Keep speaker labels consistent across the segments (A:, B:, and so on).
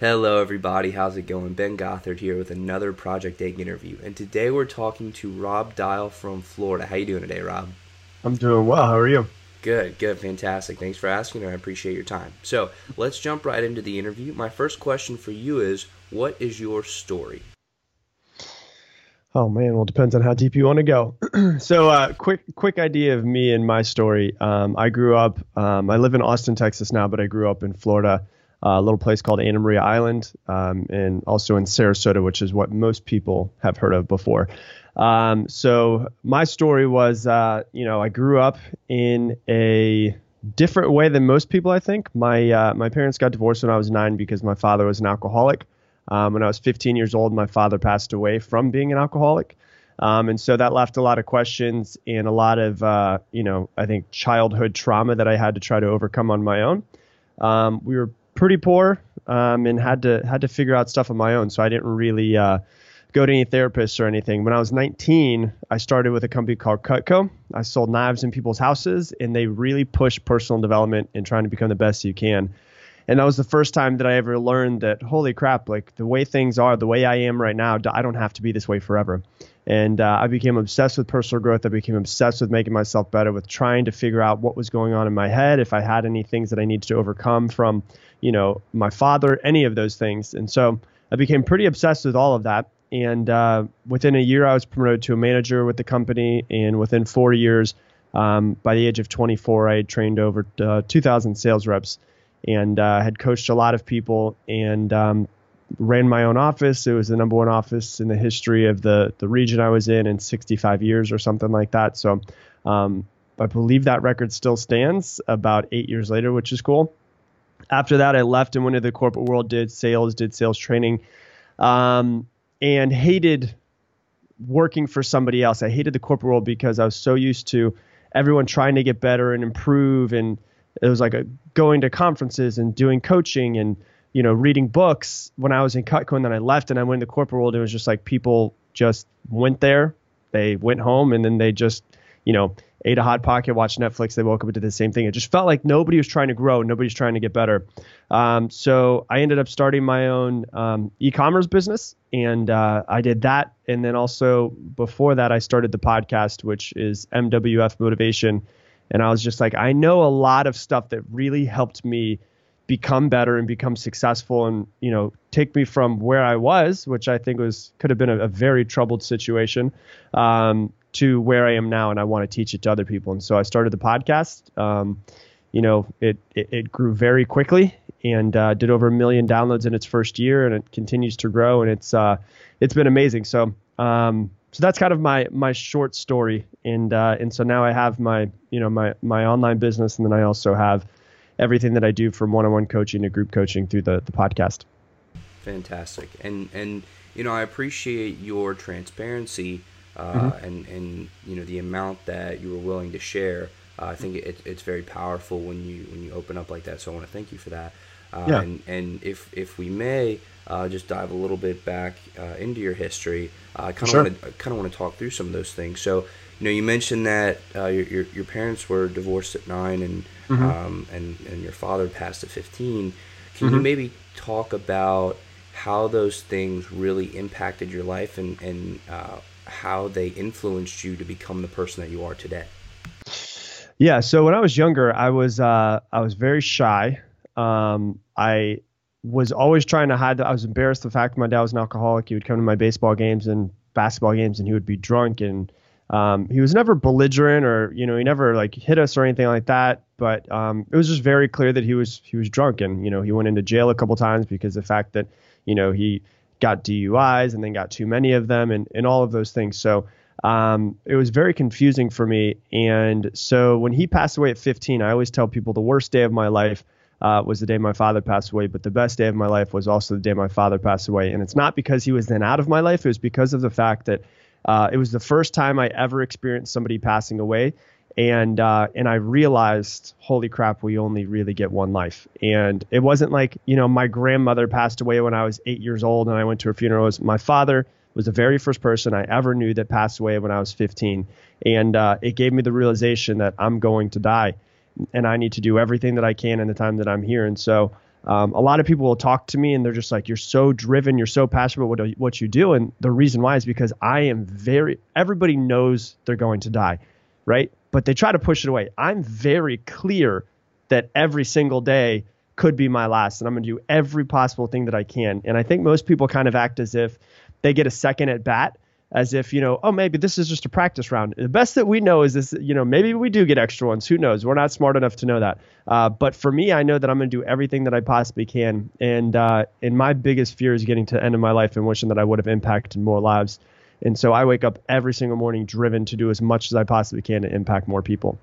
A: Hello, everybody. How's it going? Ben Gothard here with another Project Egg interview, and today we're talking to Rob Dial from Florida. How you doing today, Rob?
B: I'm doing well. How are you?
A: Good, good, fantastic. Thanks for asking. I appreciate your time. So let's jump right into the interview. My first question for you is, what is your story?
B: Oh man, well, it depends on how deep you want to go. so, uh, quick, quick idea of me and my story. Um, I grew up. Um, I live in Austin, Texas now, but I grew up in Florida, a little place called Anna Maria Island, um, and also in Sarasota, which is what most people have heard of before. Um, so, my story was, uh, you know, I grew up in a different way than most people. I think my uh, my parents got divorced when I was nine because my father was an alcoholic. Um, when I was 15 years old, my father passed away from being an alcoholic. Um, and so that left a lot of questions and a lot of, uh, you know, I think childhood trauma that I had to try to overcome on my own. Um, we were pretty poor um, and had to had to figure out stuff on my own. So I didn't really uh, go to any therapists or anything. When I was 19, I started with a company called Cutco. I sold knives in people's houses, and they really pushed personal development and trying to become the best you can and that was the first time that I ever learned that holy crap, like the way things are, the way I am right now, I don't have to be this way forever. And uh, I became obsessed with personal growth. I became obsessed with making myself better, with trying to figure out what was going on in my head, if I had any things that I needed to overcome from, you know, my father, any of those things. And so I became pretty obsessed with all of that. And uh, within a year, I was promoted to a manager with the company. And within four years, um, by the age of 24, I had trained over uh, 2,000 sales reps and uh, had coached a lot of people and um, ran my own office. It was the number one office in the history of the the region I was in in 65 years or something like that. So um, I believe that record still stands about eight years later, which is cool. After that, I left and went into the corporate world, did sales, did sales training, um, and hated working for somebody else. I hated the corporate world because I was so used to everyone trying to get better and improve and it was like a, going to conferences and doing coaching and you know reading books when I was in Cutco and then I left and I went into the corporate world. It was just like people just went there, they went home and then they just you know ate a hot pocket, watched Netflix. They woke up and did the same thing. It just felt like nobody was trying to grow, nobody's trying to get better. Um, so I ended up starting my own um, e-commerce business, and uh, I did that. And then also before that, I started the podcast, which is MWF Motivation and I was just like, I know a lot of stuff that really helped me become better and become successful and you know take me from where I was, which I think was could have been a, a very troubled situation, um, to where I am now, and I want to teach it to other people. And so I started the podcast. Um, you know, it, it, it grew very quickly and uh, did over a million downloads in its first year, and it continues to grow, and it's uh, it's been amazing. So um, so that's kind of my my short story and uh, and so now I have my you know my my online business and then I also have everything that I do from one-on-one coaching to group coaching through the the podcast.
A: Fantastic, and and you know I appreciate your transparency mm-hmm. and and you know the amount that you were willing to share. Uh, I think it, it's very powerful when you when you open up like that. So I want to thank you for that. Uh, yeah. And and if if we may uh, just dive a little bit back uh, into your history. I kind of sure. want to kind of want to talk through some of those things. So, you know, you mentioned that uh, your, your, your parents were divorced at nine, and mm-hmm. um, and and your father passed at fifteen. Can mm-hmm. you maybe talk about how those things really impacted your life and and uh, how they influenced you to become the person that you are today?
B: Yeah. So when I was younger, I was uh, I was very shy. Um, I was always trying to hide that I was embarrassed the fact my dad was an alcoholic. He would come to my baseball games and basketball games and he would be drunk and um, he was never belligerent or you know he never like hit us or anything like that but um, it was just very clear that he was he was drunk and you know he went into jail a couple times because the fact that you know he got DUIs and then got too many of them and, and all of those things so um, it was very confusing for me and so when he passed away at 15 I always tell people the worst day of my life uh, was the day my father passed away. But the best day of my life was also the day my father passed away. And it's not because he was then out of my life. It was because of the fact that uh, it was the first time I ever experienced somebody passing away. And uh, and I realized, holy crap, we only really get one life. And it wasn't like you know my grandmother passed away when I was eight years old, and I went to her funeral. It was my father was the very first person I ever knew that passed away when I was 15, and uh, it gave me the realization that I'm going to die and I need to do everything that I can in the time that I'm here. And so Um, a lot of people will talk to me and they're just like, "You're so driven, you're so passionate about what, what you do," and the reason why is because I am very. Everybody knows they're going to die, right? But they try to push it away. I'm very clear that every single day could be my last, and I'm going to do every possible thing that I can. And I think most people kind of act as if they get a second at bat as if you know oh maybe this is just a practice round. The best that we know is this you know maybe we do get extra ones. Who knows? We're not smart enough to know that. Uh, but for me i know that i'm going to do everything that i possibly can. And uh, and my biggest fear is getting to the end of my life and wishing that i would have impacted more lives and so i wake up every single morning driven to do as much as i possibly can to impact more people.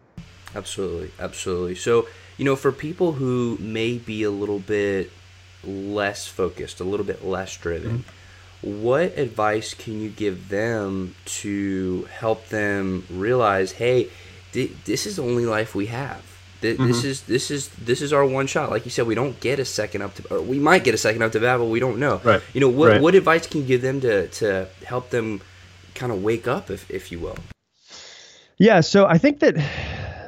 A: Absolutely absolutely. So you know for people who may be a little bit less focused a little bit less driven mm-hmm. what advice can you give them to help them realize hey th- this is the only life we have. Th- mm-hmm. this is this is this is our one shot. Like you said we don't get a second up to we might get a second up to bat but we don't know.
B: Right.
A: You know what
B: right.
A: what advice can you give them to to help them kind of wake up if if you will
B: yeah so i think that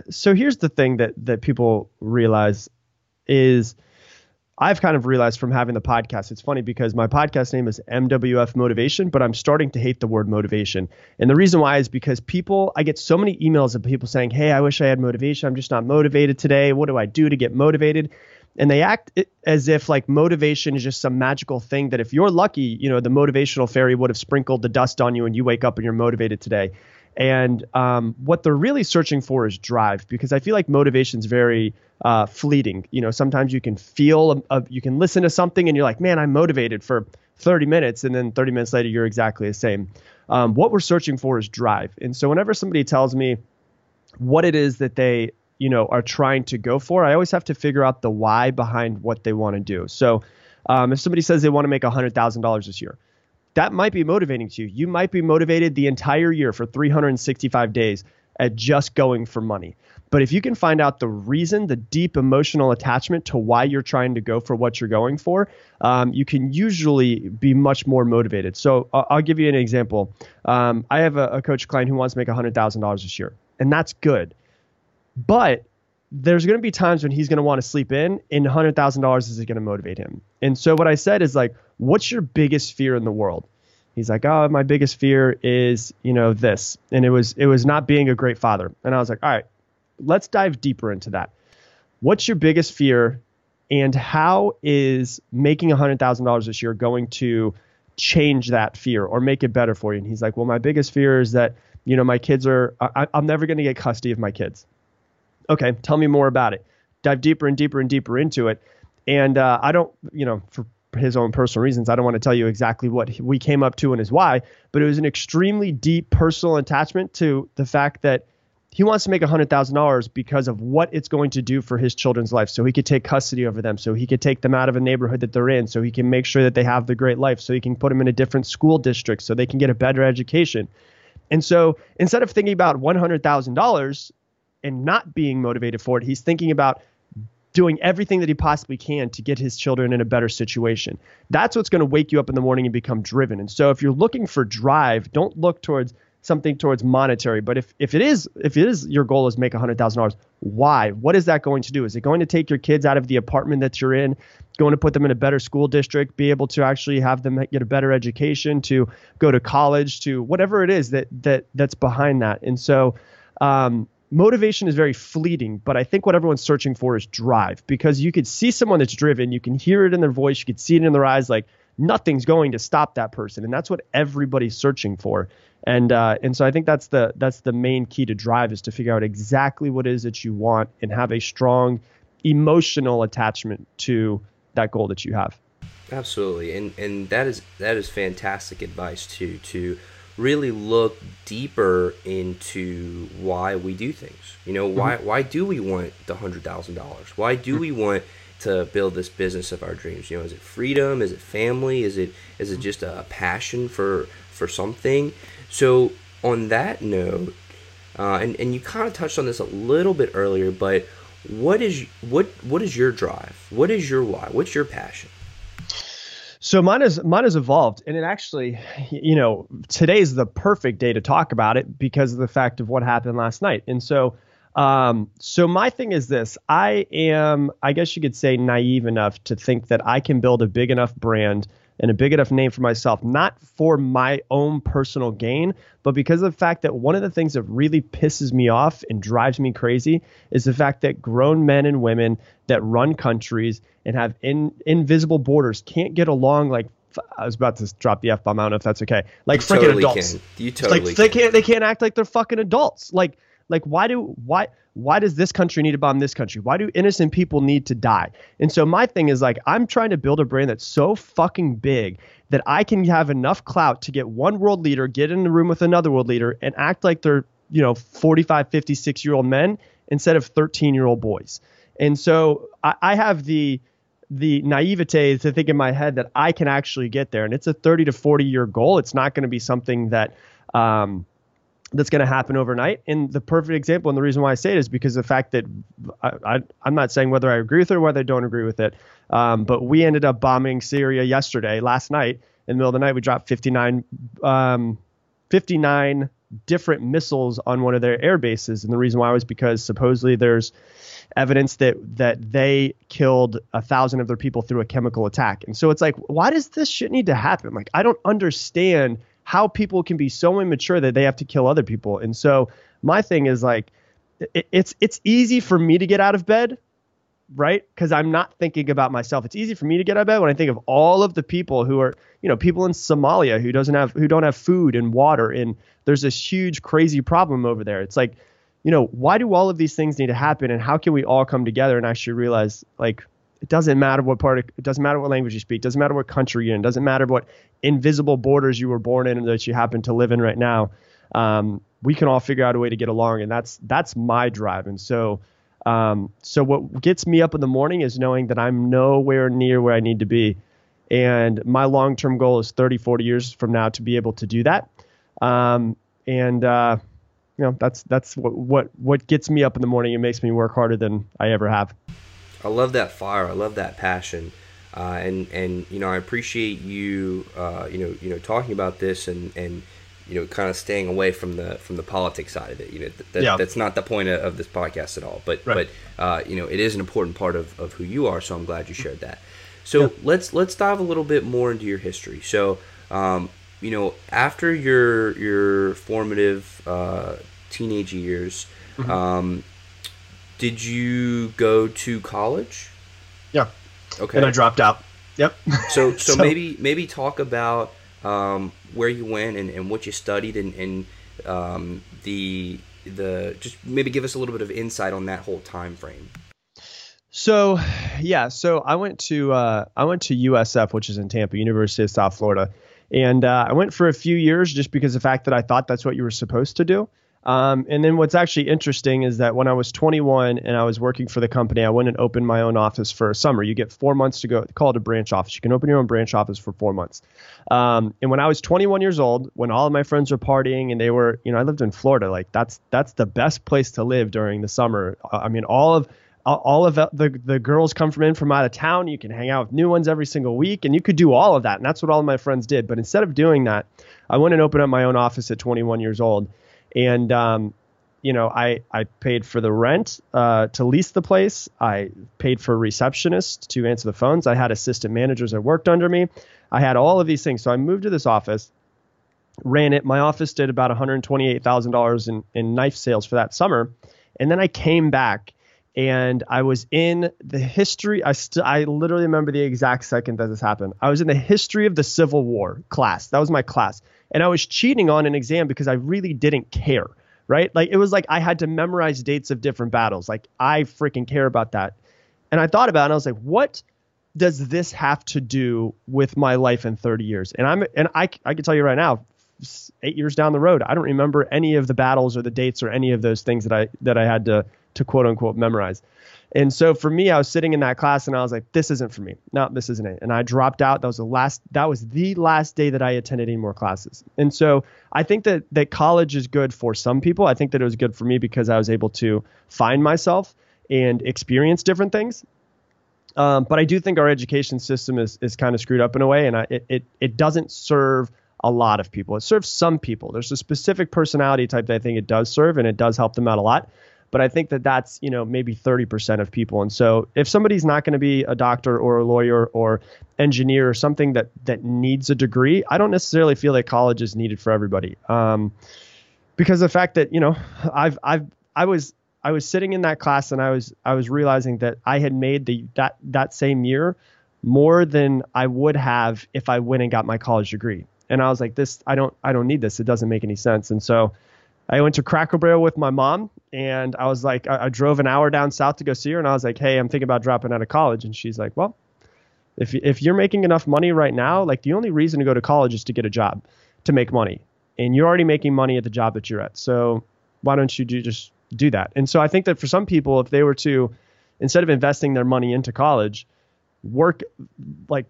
B: so here's the thing that that people realize is I've kind of realized from having the podcast, it's funny because my podcast name is MWF Motivation, but I'm starting to hate the word motivation. And the reason why is because people, I get so many emails of people saying, Hey, I wish I had motivation. I'm just not motivated today. What do I do to get motivated? And they act as if like motivation is just some magical thing that if you're lucky, you know, the motivational fairy would have sprinkled the dust on you and you wake up and you're motivated today. And um, what they're really searching for is drive because I feel like motivation is very uh, fleeting. You know, sometimes you can feel, a, a, you can listen to something and you're like, man, I'm motivated for 30 minutes. And then 30 minutes later, you're exactly the same. Um, what we're searching for is drive. And so whenever somebody tells me what it is that they, you know, are trying to go for, I always have to figure out the why behind what they want to do. So um, if somebody says they want to make $100,000 this year, that might be motivating to you. You might be motivated the entire year for 365 days at just going for money. But if you can find out the reason, the deep emotional attachment to why you're trying to go for what you're going for, um, you can usually be much more motivated. So uh, I'll give you an example. Um, I have a, a coach client who wants to make $100,000 this year, and that's good. But there's going to be times when he's going to want to sleep in, and $100,000 is going to motivate him. And so what I said is like, what's your biggest fear in the world? He's like, oh, my biggest fear is, you know, this, and it was it was not being a great father. And I was like, all right, let's dive deeper into that. What's your biggest fear, and how is making $100,000 this year going to change that fear or make it better for you? And he's like, well, my biggest fear is that, you know, my kids are, I, I'm never going to get custody of my kids. Okay, tell me more about it. Dive deeper and deeper and deeper into it. And uh, I don't, you know, for his own personal reasons, I don't want to tell you exactly what we came up to and his why, but it was an extremely deep personal attachment to the fact that he wants to make $100,000 because of what it's going to do for his children's life. So he could take custody over them, so he could take them out of a neighborhood that they're in, so he can make sure that they have the great life, so he can put them in a different school district so they can get a better education. And so instead of thinking about $100,000 and not being motivated for it, he's thinking about doing everything that he possibly can to get his children in a better situation. That's what's going to wake you up in the morning and become driven. And so if you're looking for drive, don't look towards something towards monetary. But if, if it is if it is your goal is make hundred thousand dollars, why? What is that going to do? Is it going to take your kids out of the apartment that you're in, going to put them in a better school district, be able to actually have them get a better education, to go to college, to whatever it is that that that's behind that. And so um, motivation is very fleeting, but I think what everyone's searching for is drive because you could see someone that's driven, you can hear it in their voice, you could see it in their eyes, like nothing's going to stop that person, and that's what everybody's searching for. And uh, and so I think that's the that's the main key to drive is to figure out exactly what it is that you want and have a strong emotional attachment to that goal that you have.
A: Absolutely, and and that is that is fantastic advice too to really look deeper into why we do things. You know, why mm-hmm. why do we want the hundred thousand dollars? Why do we want to build this business of our dreams? You know, is it freedom? Is it family? Is it is it just a passion for for something? So on that note, uh, and and you kind of touched on this a little bit earlier, but what is what what is your drive? What is your why? What's your passion?
B: So mine is mine has evolved, and it actually, you know, today is the perfect day to talk about it because of the fact of what happened last night. And so, Um, so my thing is this: I am, I guess you could say, naive enough to think that I can build a big enough brand and a big enough name for myself, not for my own personal gain, but because of the fact that one of the things that really pisses me off and drives me crazy is the fact that grown men and women that run countries and have in, invisible borders can't get along like I was about to drop the f bomb. I don't know if that's okay. Like freaking
A: totally
B: adults.
A: can. You totally
B: like they
A: can.
B: can't they can't act like they're fucking adults. Like like why do why why does this country need to bomb this country? Why do innocent people need to die? And so my thing is like I'm trying to build a brand that's so fucking big that I can have enough clout to get one world leader, get in the room with another world leader and act like they're, you know, 45, 56 year old men instead of 13 year old boys. And so I, I have the the naivete to think in my head that I can actually get there. And it's a 30 to 40 year goal. It's not going to be something that um, that's going to happen overnight. And the perfect example, and the reason why I say it is because the fact that I, I, I'm not saying whether I agree with it or whether I don't agree with it, um, but we ended up bombing Syria yesterday, last night. In the middle of the night, we dropped 59, um, 59 different missiles on one of their air bases. And the reason why was because supposedly there's evidence that that they killed a thousand of their people through a chemical attack. And so it's like, why does this shit need to happen? Like, I don't understand how people can be so immature that they have to kill other people. And so my thing is like, it, it's it's easy for me to get out of bed, right? Because I'm not thinking about myself. It's easy for me to get out of bed when I think of all of the people who are, you know, people in Somalia who doesn't have who don't have food and water, and there's this huge crazy problem over there. It's like you know, why do all of these things need to happen and how can we all come together and actually realize like it doesn't matter what part of, it doesn't matter what language you speak, doesn't matter what country you're in, doesn't matter what invisible borders you were born in that you happen to live in right now. Um, we can all figure out a way to get along and that's that's my drive. And so um, so what gets me up in the morning is knowing that I'm nowhere near where I need to be. And my long-term goal is 30, 40 years from now to be able to do that. Um, and uh, you know that's that's what what what gets me up in the morning and makes me work harder than I ever have.
A: I love that fire. I love that passion, uh, and and you know I appreciate you uh, you know you know talking about this and and you know kind of staying away from the from the politics side of it. You know th- that,
B: Yeah.
A: that's not the point of, of this podcast at all. But
B: Right.
A: but uh, you know it is an important part of, of who you are. So I'm glad you shared that. So let's let's dive a little bit more into your history. So um, you know after your your formative uh, teenage years.
B: Mm-hmm.
A: Um, did you go to college?
B: Yeah.
A: Okay.
B: And I dropped out. Yep.
A: So, so,
B: So-
A: maybe maybe talk about um, where you went and, and what you studied and, and um, the the just maybe give us a little bit of insight on that whole time frame.
B: So, yeah. So I went to uh, I went to USF, which is in Tampa, University of South Florida, and uh, I went for a few years just because of the fact that I thought that's what you were supposed to do. Um, and then what's actually interesting is that when I was 21 and I was working for the company, I went and opened my own office for a summer. You get four months to go. Call it a branch office. You can open your own branch office for four months. Um, and when I was 21 years old, when all of my friends were partying and they were, you know, I lived in Florida. Like that's that's the best place to live during the summer. I mean, all of all- of the the girls come from in from out of town. You can hang out with new ones every single week, and you could do all of that. And that's what all of my friends did. But instead of doing that, I went and opened up my own office at 21 years old, and um, you know, I I paid for the rent uh, to lease the place. I paid for a receptionist to answer the phones. I had assistant managers that worked under me. I had all of these things. So I moved to this office, ran it. My office did about $128,000 in in knife sales for that summer, and then I came back and I was in the history. I st- I literally remember the exact second that this happened. I was in the history of the Civil War class. That was my class, and I was cheating on an exam because I really didn't care. Right? Like it was like I had to memorize dates of different battles. Like I freaking care about that. And I thought about it. and I was like, what does this have to do with my life in 30 years? And I'm and I I can tell you right now, eight years down the road, I don't remember any of the battles or the dates or any of those things that I that I had to to quote unquote memorize. And so for me, I was sitting in that class and I was like, this isn't for me. No, this isn't it. And I dropped out. That was the last that was the last day that I attended any more classes. And so I think that that college is good for some people. I think that it was good for me because I was able to find myself and experience different things. Um, but I do think our education system is, is kind of screwed up in a way, and I, it, it it doesn't serve a lot of people. It serves some people. There's a specific personality type that I think it does serve, and it does help them out a lot. But I think that that's you know maybe 30% of people. And so if somebody's not going to be a doctor or a lawyer or engineer or something that that needs a degree, I don't necessarily feel that college is needed for everybody. Um, because the fact that you know I've I've I was I was sitting in that class and I was I was realizing that I had made the that that same year more than I would have if I went and got my college degree. And I was like, this I don't I don't need this. It doesn't make any sense. And so I went to Cracker Barrel with my mom and I was like I, I drove an hour down south to go see her and I was like, hey, I'm thinking about dropping out of college. And she's like, well, if if you're making enough money right now, like the only reason to go to college is to get a job to make money. And you're already making money at the job that you're at. So why don't you do just do that? And so I think that for some people, if they were to, instead of investing their money into college, work like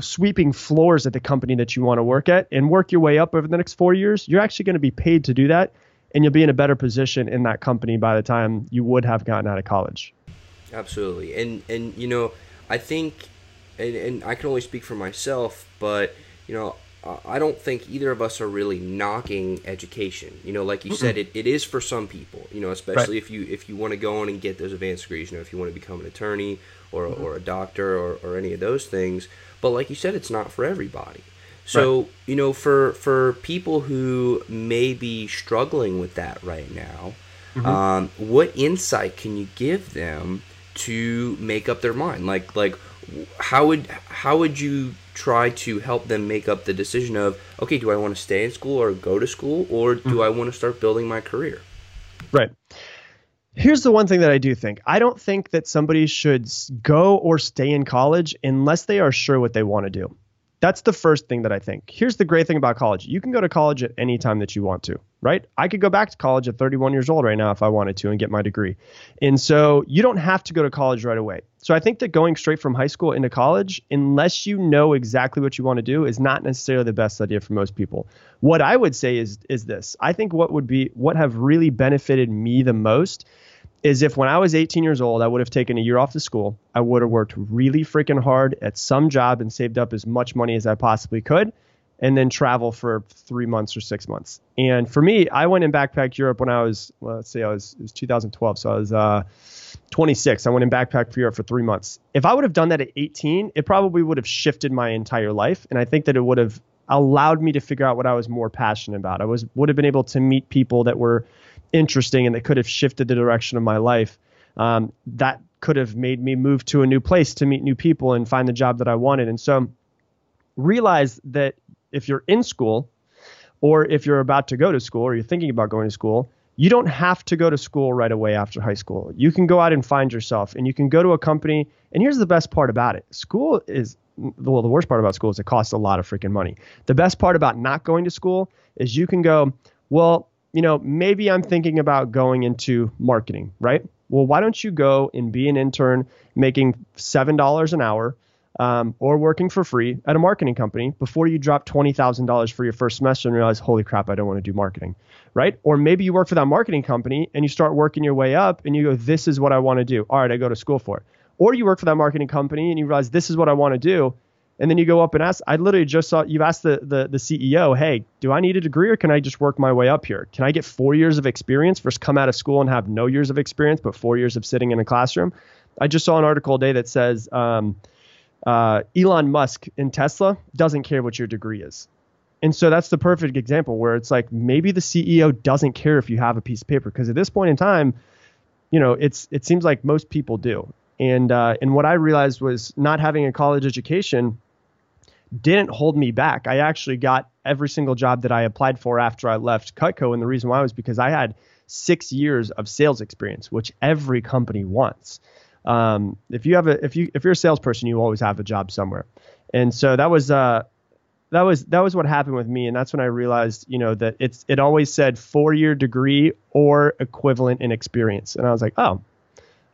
B: sweeping floors at the company that you want to work at and work your way up over the next four years, you're actually going to be paid to do that. And you'll be in a better position in that company by the time you would have gotten out of college.
A: Absolutely. And, and, you know, I think, and, and I can only speak for myself, but, you know, I don't think either of us are really knocking education. You know, like you mm said, it, it is for some people. You know, especially right. if you if you want to go on and get those advanced degrees. You know, if you want to become an attorney or mm-hmm. or a doctor or, or any of those things. But like you said, it's not for everybody. So right. you know, for for people who may be struggling with that right now, mm-hmm. um, what insight can you give them to make up their mind? Like like how would how would you try to help them make up the decision of okay do i want to stay in school or go to school or do mm-hmm. i want to start building my career
B: right here's the one thing that i do think i don't think that somebody should go or stay in college unless they are sure what they want to do that's the first thing that I think. Here's the great thing about college. You can go to college at any time that you want to, right? I could go back to college at 31 years old right now if I wanted to and get my degree. And so you don't have to go to college right away. So I think that going straight from high school into college, unless you know exactly what you want to do, is not necessarily the best idea for most people. What I would say is is this. I think what would be what have really benefited me the most is if when I was 18 years old, I would have taken a year off of school, I would have worked really freaking hard at some job and saved up as much money as I possibly could, and then travel for three months or six months. And for me, I went and backpacked Europe when I was, well, let's say I was, it was 2012, so I was uh, 26. I went and backpacked for Europe for three months. If I would have done that at 18, it probably would have shifted my entire life, and I think that it would have allowed me to figure out what I was more passionate about. I was would have been able to meet people that were interesting and that could have shifted the direction of my life. Um, that could have made me move to a new place to meet new people and find the job that I wanted. And so realize that if you're in school or if you're about to go to school or you're thinking about going to school, you don't have to go to school right away after high school. You can go out and find yourself and you can go to a company. And here's the best part about it school is, well, the worst part about school is it costs a lot of freaking money. The best part about not going to school is you can go, well, you know, maybe I'm thinking about going into marketing, right? Well, why don't you go and be an intern making $7 an hour um, or working for free at a marketing company before you drop $20,000 for your first semester and realize, holy crap, I don't want to do marketing, right? Or maybe you work for that marketing company and you start working your way up and you go, this is what I want to do. All right, I go to school for it. Or you work for that marketing company and you realize, this is what I want to do and then you go up and ask. I literally just saw you've asked the, the the CEO, hey, do I need a degree or can I just work my way up here? Can I get four years of experience versus come out of school and have no years of experience but four years of sitting in a classroom? I just saw an article today that says um, uh, Elon Musk in Tesla doesn't care what your degree is. And so that's the perfect example where it's like maybe the CEO doesn't care if you have a piece of paper because at this point in time, you know, it's it seems like most people do. And uh, and what I realized was not having a college education didn't hold me back. I actually got every single job that I applied for after I left Cutco, and the reason why was because I had six years of sales experience, which every company wants. Um, if you have a if you if you're a salesperson, you always have a job somewhere, and so that was uh that was that was what happened with me, and that's when I realized you know that it's it always said four year degree or equivalent in experience, and I was like, oh,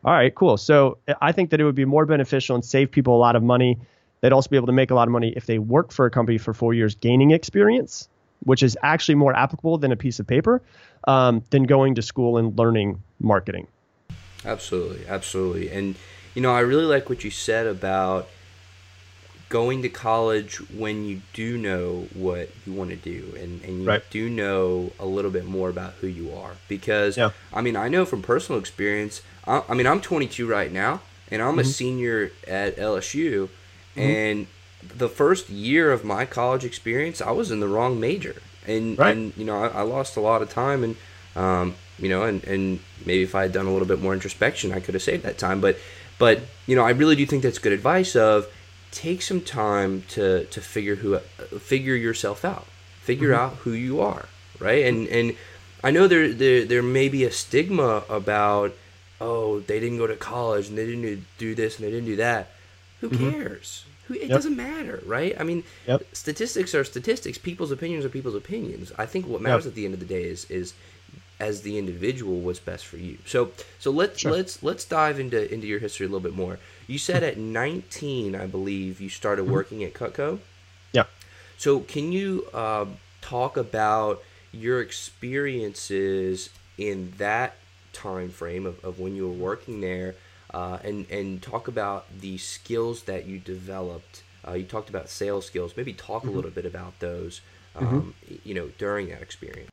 B: all right, cool. So I think that it would be more beneficial and save people a lot of money They'd also be able to make a lot of money if they work for a company for four years, gaining experience, which is actually more applicable than a piece of paper, um, than going to school and learning marketing.
A: Absolutely, absolutely, and you know I really like what you said about going to college when you do know what you want to do and, and you
B: Right.
A: do know a little bit more about who you are. Because,
B: Yeah.
A: I mean, I know from personal experience, I, I mean, I'm 22 right now, and I'm
B: Mm-hmm.
A: a senior at LSU. And the first year of my college experience, I was in the wrong major. And,
B: Right.
A: and you know, I, I lost a lot of time and, um, you know, and, and maybe if I had done a little bit more introspection, I could have saved that time. But, but you know, I really do think that's good advice. Of take some time to to figure who figure yourself out, figure
B: Mm-hmm.
A: out who you are, right? And and I know there there there may be a stigma about oh they didn't go to college and they didn't do this and they didn't do that. Who cares? Who, it
B: Mm-hmm. Yep.
A: doesn't matter, right? I mean,
B: Yep.
A: statistics are statistics. People's opinions are people's opinions. I think what matters at the end of the day is is as the individual what's best for you. So so let's
B: Sure.
A: let's let's dive into into your history a little bit more. You said at 19, I believe, you started
B: Mm-hmm.
A: working at Cutco.
B: Yeah.
A: So can you uh, talk about your experiences in that time frame of, of when you were working there, uh, and and talk about the skills that you developed. Uh, you talked about sales skills. Maybe talk a little bit about those. Um, You know, during that experience.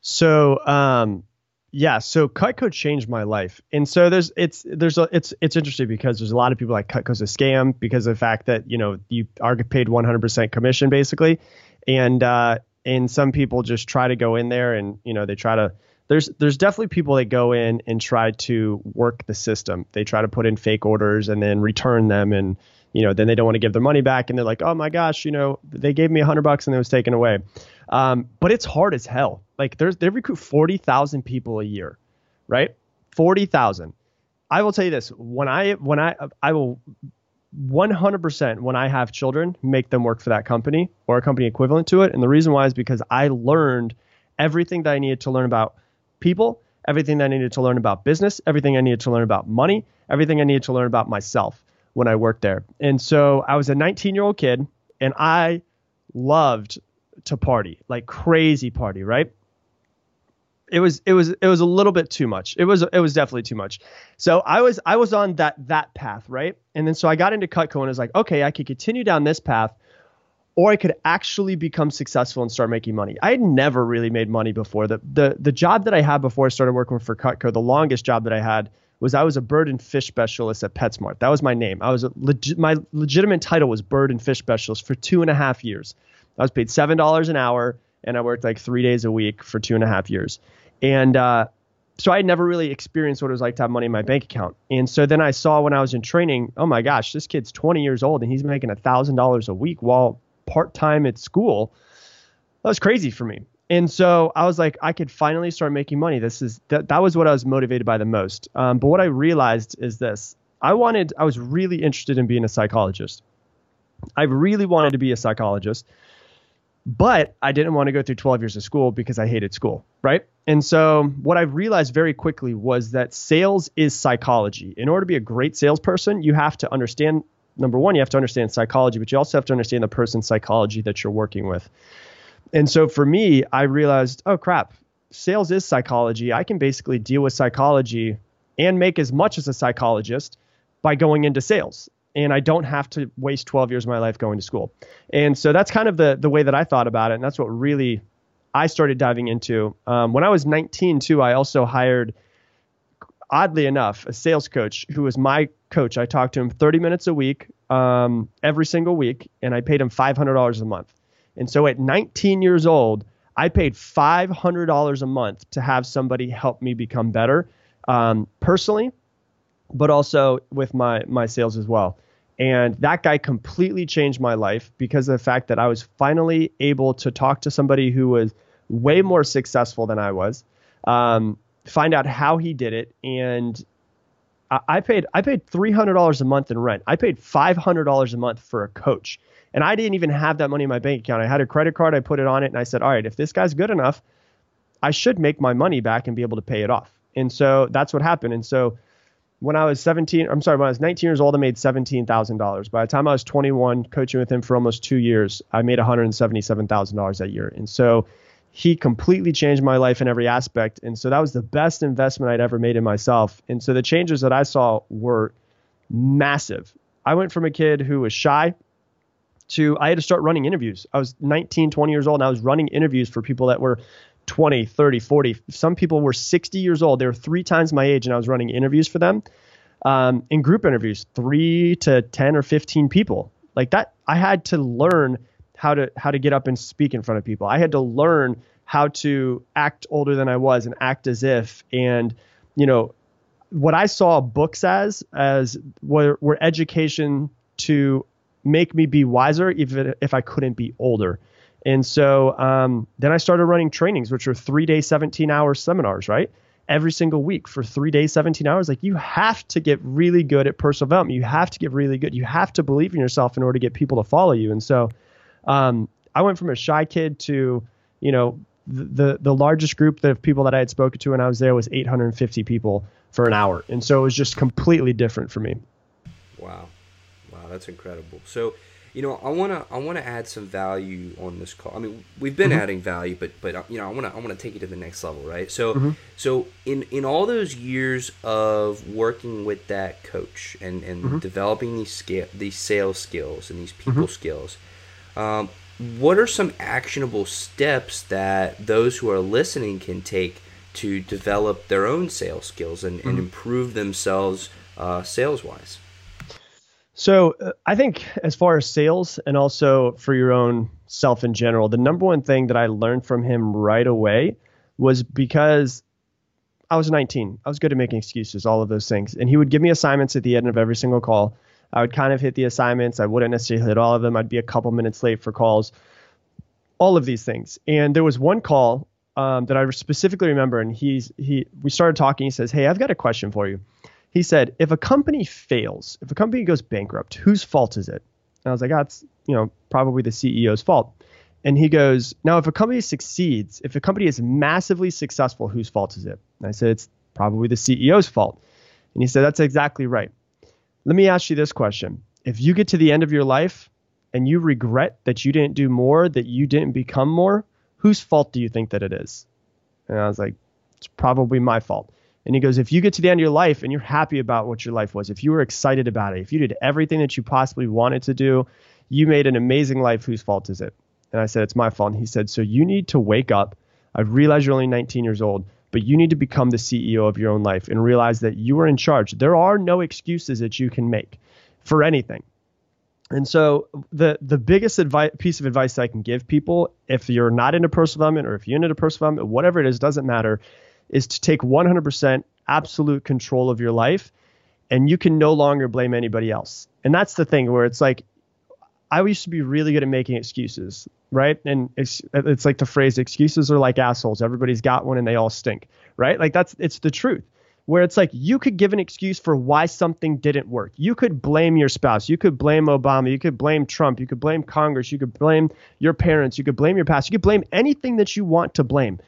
B: So, um, yeah, so Cutco changed my life, and so there's it's there's a it's it's interesting because there's a lot of people like Cutco's a scam because of the fact that you know you are paid 100% commission basically, and uh, and some people just try to go in there and you know they try to there's there's definitely people that go in and try to work the system. They try to put in fake orders and then return them and you know then they don't want to give their money back and they're like oh my gosh you know they gave me a hundred bucks and it was taken away. Um, but it's hard as hell. Like there's they recruit 40,000 people a year right? 40,000 I will tell you this when I when I I will 100% when I have children make them work for that company or a company equivalent to it. And the reason why is because I learned everything that I needed to learn about people everything I needed to learn about business everything I needed to learn about money everything I needed to learn about myself when I worked there. And so I was a 19 year old kid and I loved to party, like crazy party, right? It was it was it was a little bit too much. It was it was definitely too much. So I was I was on that that path, right? And then so I got into Cutco and I was like, okay, I could continue down this path or I could actually become successful and start making money. I had never really made money before. The the the job that I had before I started working for Cutco, the longest job that I had was I was a bird and fish specialist at PetSmart. That was my name. I was a legit, my legitimate title was bird and fish specialist for two and a half years. I was paid seven dollars an hour, and I worked like three days a week for two and a half years. And uh, so I had never really experienced what it was like to have money in my bank account. And so then I saw when I was in training, oh my gosh, this kid's 20 years old and he's making a thousand dollars a week while part time at school. That was crazy for me. And so I was like, I could finally start making money. This is that, that was what I was motivated by the most. Um, but what I realized is this I wanted, I was really interested in being a psychologist. I really wanted to be a psychologist, but I didn't want to go through 12 years of school because I hated school, right? And so what I realized very quickly was that sales is psychology. In order to be a great salesperson, you have to understand number one, you have to understand psychology, but you also have to understand the person's psychology that you're working with. And so for me, I realized, oh crap, sales is psychology. I can basically deal with psychology and make as much as a psychologist by going into sales. And I don't have to waste 12 years of my life going to school. And so that's kind of the the way that I thought about it. And that's what really I started diving into. Um, when I was 19, too, I also hired, oddly enough, a sales coach who was my coach. I talked to him 30 minutes a week, um, every single week, and I paid him $500 a month. And so at 19 years old, I paid $500 a month to have somebody help me become better um, personally, but also with my my sales as well. And that guy completely changed my life because of the fact that I was finally able to talk to somebody who was way more successful than I was, um, find out how he did it, and I, paid I paid three hundred dollars a month in rent. I paid five hundred dollars a month for a coach, and I didn't even have that money in my bank account. I had a credit card. I put it on it, and I said, "All right, if this guy's good enough, I should make my money back and be able to pay it off." And so that's what happened. And so when I was 17, I'm sorry, when I was 19 years old, I made $17,000. By the time I was 21, coaching with him for almost two years, I made $177,000 that year. And so he completely changed my life in every aspect. And so that was the best investment I'd ever made in myself. And so the changes that I saw were massive. I went from a kid who was shy, to I had to start running interviews. I was 19, 20 years old and I was running interviews for people that were 20, 30, 40. Some people were 60 years old. They were three times my age and I was running interviews for them. Um, in group interviews, three to 10 or 15 people. Like that, I had to learn how to how to get up and speak in front of people. I had to learn how to act older than I was and act as if and you know what I saw books as as were, were education to make me be wiser even if I couldn't be older. And so um, then I started running trainings, which were three day, 17 hour seminars, right? Every single week for three days, 17 hours. Like you have to get really good at personal development. You have to get really good. You have to believe in yourself in order to get people to follow you. And so um, I went from a shy kid to, you know, the the largest group of people that I had spoken to when I was there was 850 people for an hour, and so it was just completely different for me.
A: Wow, wow, that's incredible. So, you know, I wanna I wanna add some value on this call. I mean, we've been mm-hmm. adding value, but but you know, I wanna I wanna take you to the next level, right? So mm-hmm. so in in all those years of working with that coach and and mm-hmm. developing these scale these sales skills and these people mm-hmm. skills. Um, what are some actionable steps that those who are listening can take to develop their own sales skills and, mm-hmm. and improve themselves uh, sales wise?
B: So, uh, I think as far as sales and also for your own self in general, the number one thing that I learned from him right away was because I was 19. I was good at making excuses, all of those things. And he would give me assignments at the end of every single call. I would kind of hit the assignments. I wouldn't necessarily hit all of them. I'd be a couple minutes late for calls, all of these things. And there was one call um, that I specifically remember, and he's he we started talking. He says, "Hey, I've got a question for you." He said, "If a company fails, if a company goes bankrupt, whose fault is it?" And I was like, "Ah, it's you know probably the CEO's fault." And he goes, "Now, if a company succeeds, if a company is massively successful, whose fault is it?" And I said, "It's probably the CEO's fault." And he said, "That's exactly right." Let me ask you this question. If you get to the end of your life and you regret that you didn't do more, that you didn't become more, whose fault do you think that it is? And I was like, it's probably my fault. And he goes, if you get to the end of your life and you're happy about what your life was, if you were excited about it, if you did everything that you possibly wanted to do, you made an amazing life, whose fault is it? And I said, it's my fault. And he said, so you need to wake up. I realize you're only 19 years old but you need to become the CEO of your own life and realize that you are in charge. There are no excuses that you can make for anything. And so the the biggest advice, piece of advice I can give people, if you're not into personal development or if you're into personal development, whatever it is, doesn't matter, is to take 100% absolute control of your life, and you can no longer blame anybody else. And that's the thing where it's like I used to be really good at making excuses, right? And it's it's like the phrase excuses are like assholes. Everybody's got one and they all stink, right? Like that's it's the truth. Where it's like you could give an excuse for why something didn't work. You could blame your spouse, you could blame Obama, you could blame Trump, you could blame Congress, you could blame your parents, you could blame your past, you could blame anything that you want to blame.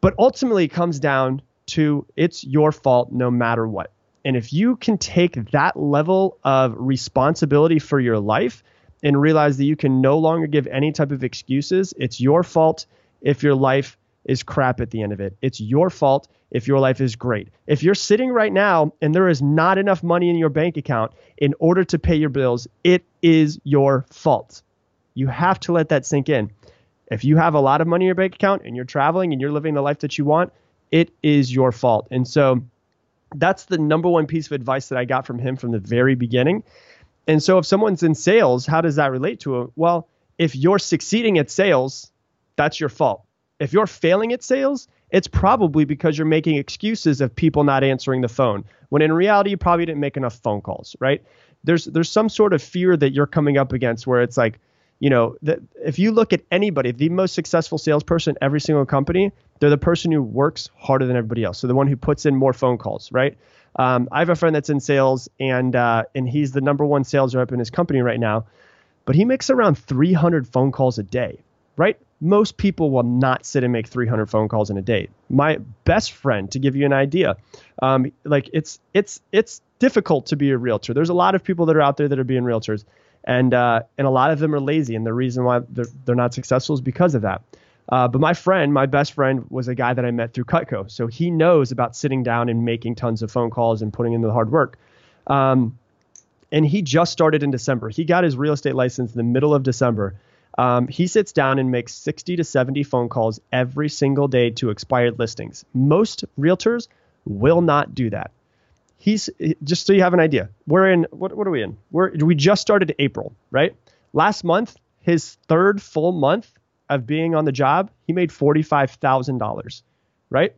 B: But ultimately it comes down to it's your fault no matter what. And if you can take that level of responsibility for your life, and realize that you can no longer give any type of excuses. It's your fault if your life is crap at the end of it. It's your fault if your life is great. If you're sitting right now and there is not enough money in your bank account in order to pay your bills, it is your fault. You have to let that sink in. If you have a lot of money in your bank account and you're traveling and you're living the life that you want, it is your fault. And so that's the number one piece of advice that I got from him from the very beginning. And so if someone's in sales, how does that relate to it? Well, if you're succeeding at sales, that's your fault. If you're failing at sales, it's probably because you're making excuses of people not answering the phone. When in reality, you probably didn't make enough phone calls, right? There's there's some sort of fear that you're coming up against where it's like, you know, that if you look at anybody, the most successful salesperson, every single company, they're the person who works harder than everybody else. So the one who puts in more phone calls, right? Um, I have a friend that's in sales, and uh, and he's the number one sales rep in his company right now, but he makes around 300 phone calls a day. Right? Most people will not sit and make 300 phone calls in a day. My best friend, to give you an idea, um, like it's it's it's difficult to be a realtor. There's a lot of people that are out there that are being realtors, and uh, and a lot of them are lazy, and the reason why they're, they're not successful is because of that. Uh, but my friend, my best friend, was a guy that I met through Cutco. So he knows about sitting down and making tons of phone calls and putting in the hard work. Um, and he just started in December. He got his real estate license in the middle of December. Um, he sits down and makes 60 to 70 phone calls every single day to expired listings. Most realtors will not do that. He's just so you have an idea. We're in what, what are we in? We're we just started April, right? Last month, his third full month of being on the job, he made $45,000, right?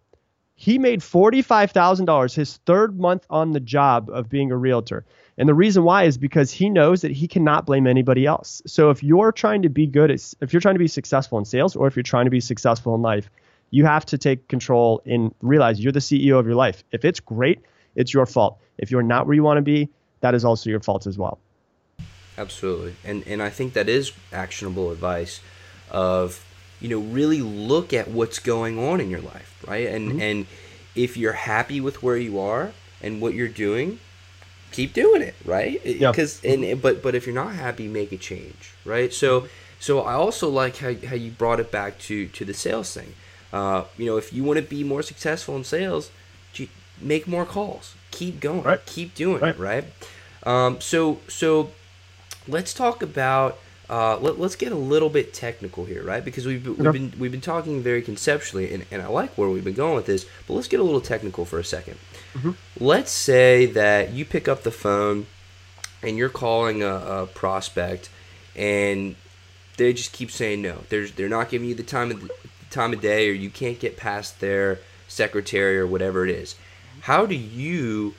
B: He made $45,000 his third month on the job of being a realtor. And the reason why is because he knows that he cannot blame anybody else. So if you're trying to be good at, if you're trying to be successful in sales or if you're trying to be successful in life, you have to take control and realize you're the CEO of your life. If it's great, it's your fault. If you're not where you want to be, that is also your fault as well.
A: Absolutely. And and I think that is actionable advice of you know really look at what's going on in your life, right? And mm-hmm. and if you're happy with where you are and what you're doing, keep doing it, right? Because yeah. and but but if you're not happy, make a change, right? So so I also like how, how you brought it back to to the sales thing. Uh, you know, if you want to be more successful in sales, make more calls, keep going, right. keep doing right. it, right? Um, so so let's talk about. Uh, let, us get a little bit technical here, right? Because we've, we've been we've been talking very conceptually, and, and I like where we've been going with this. But let's get a little technical for a 2nd mm-hmm. Let's say that you pick up the phone and you're calling a, a, prospect, and they just keep saying no. There's they're not giving you the time of the time of day, or you can't get past their secretary or whatever it is. How do you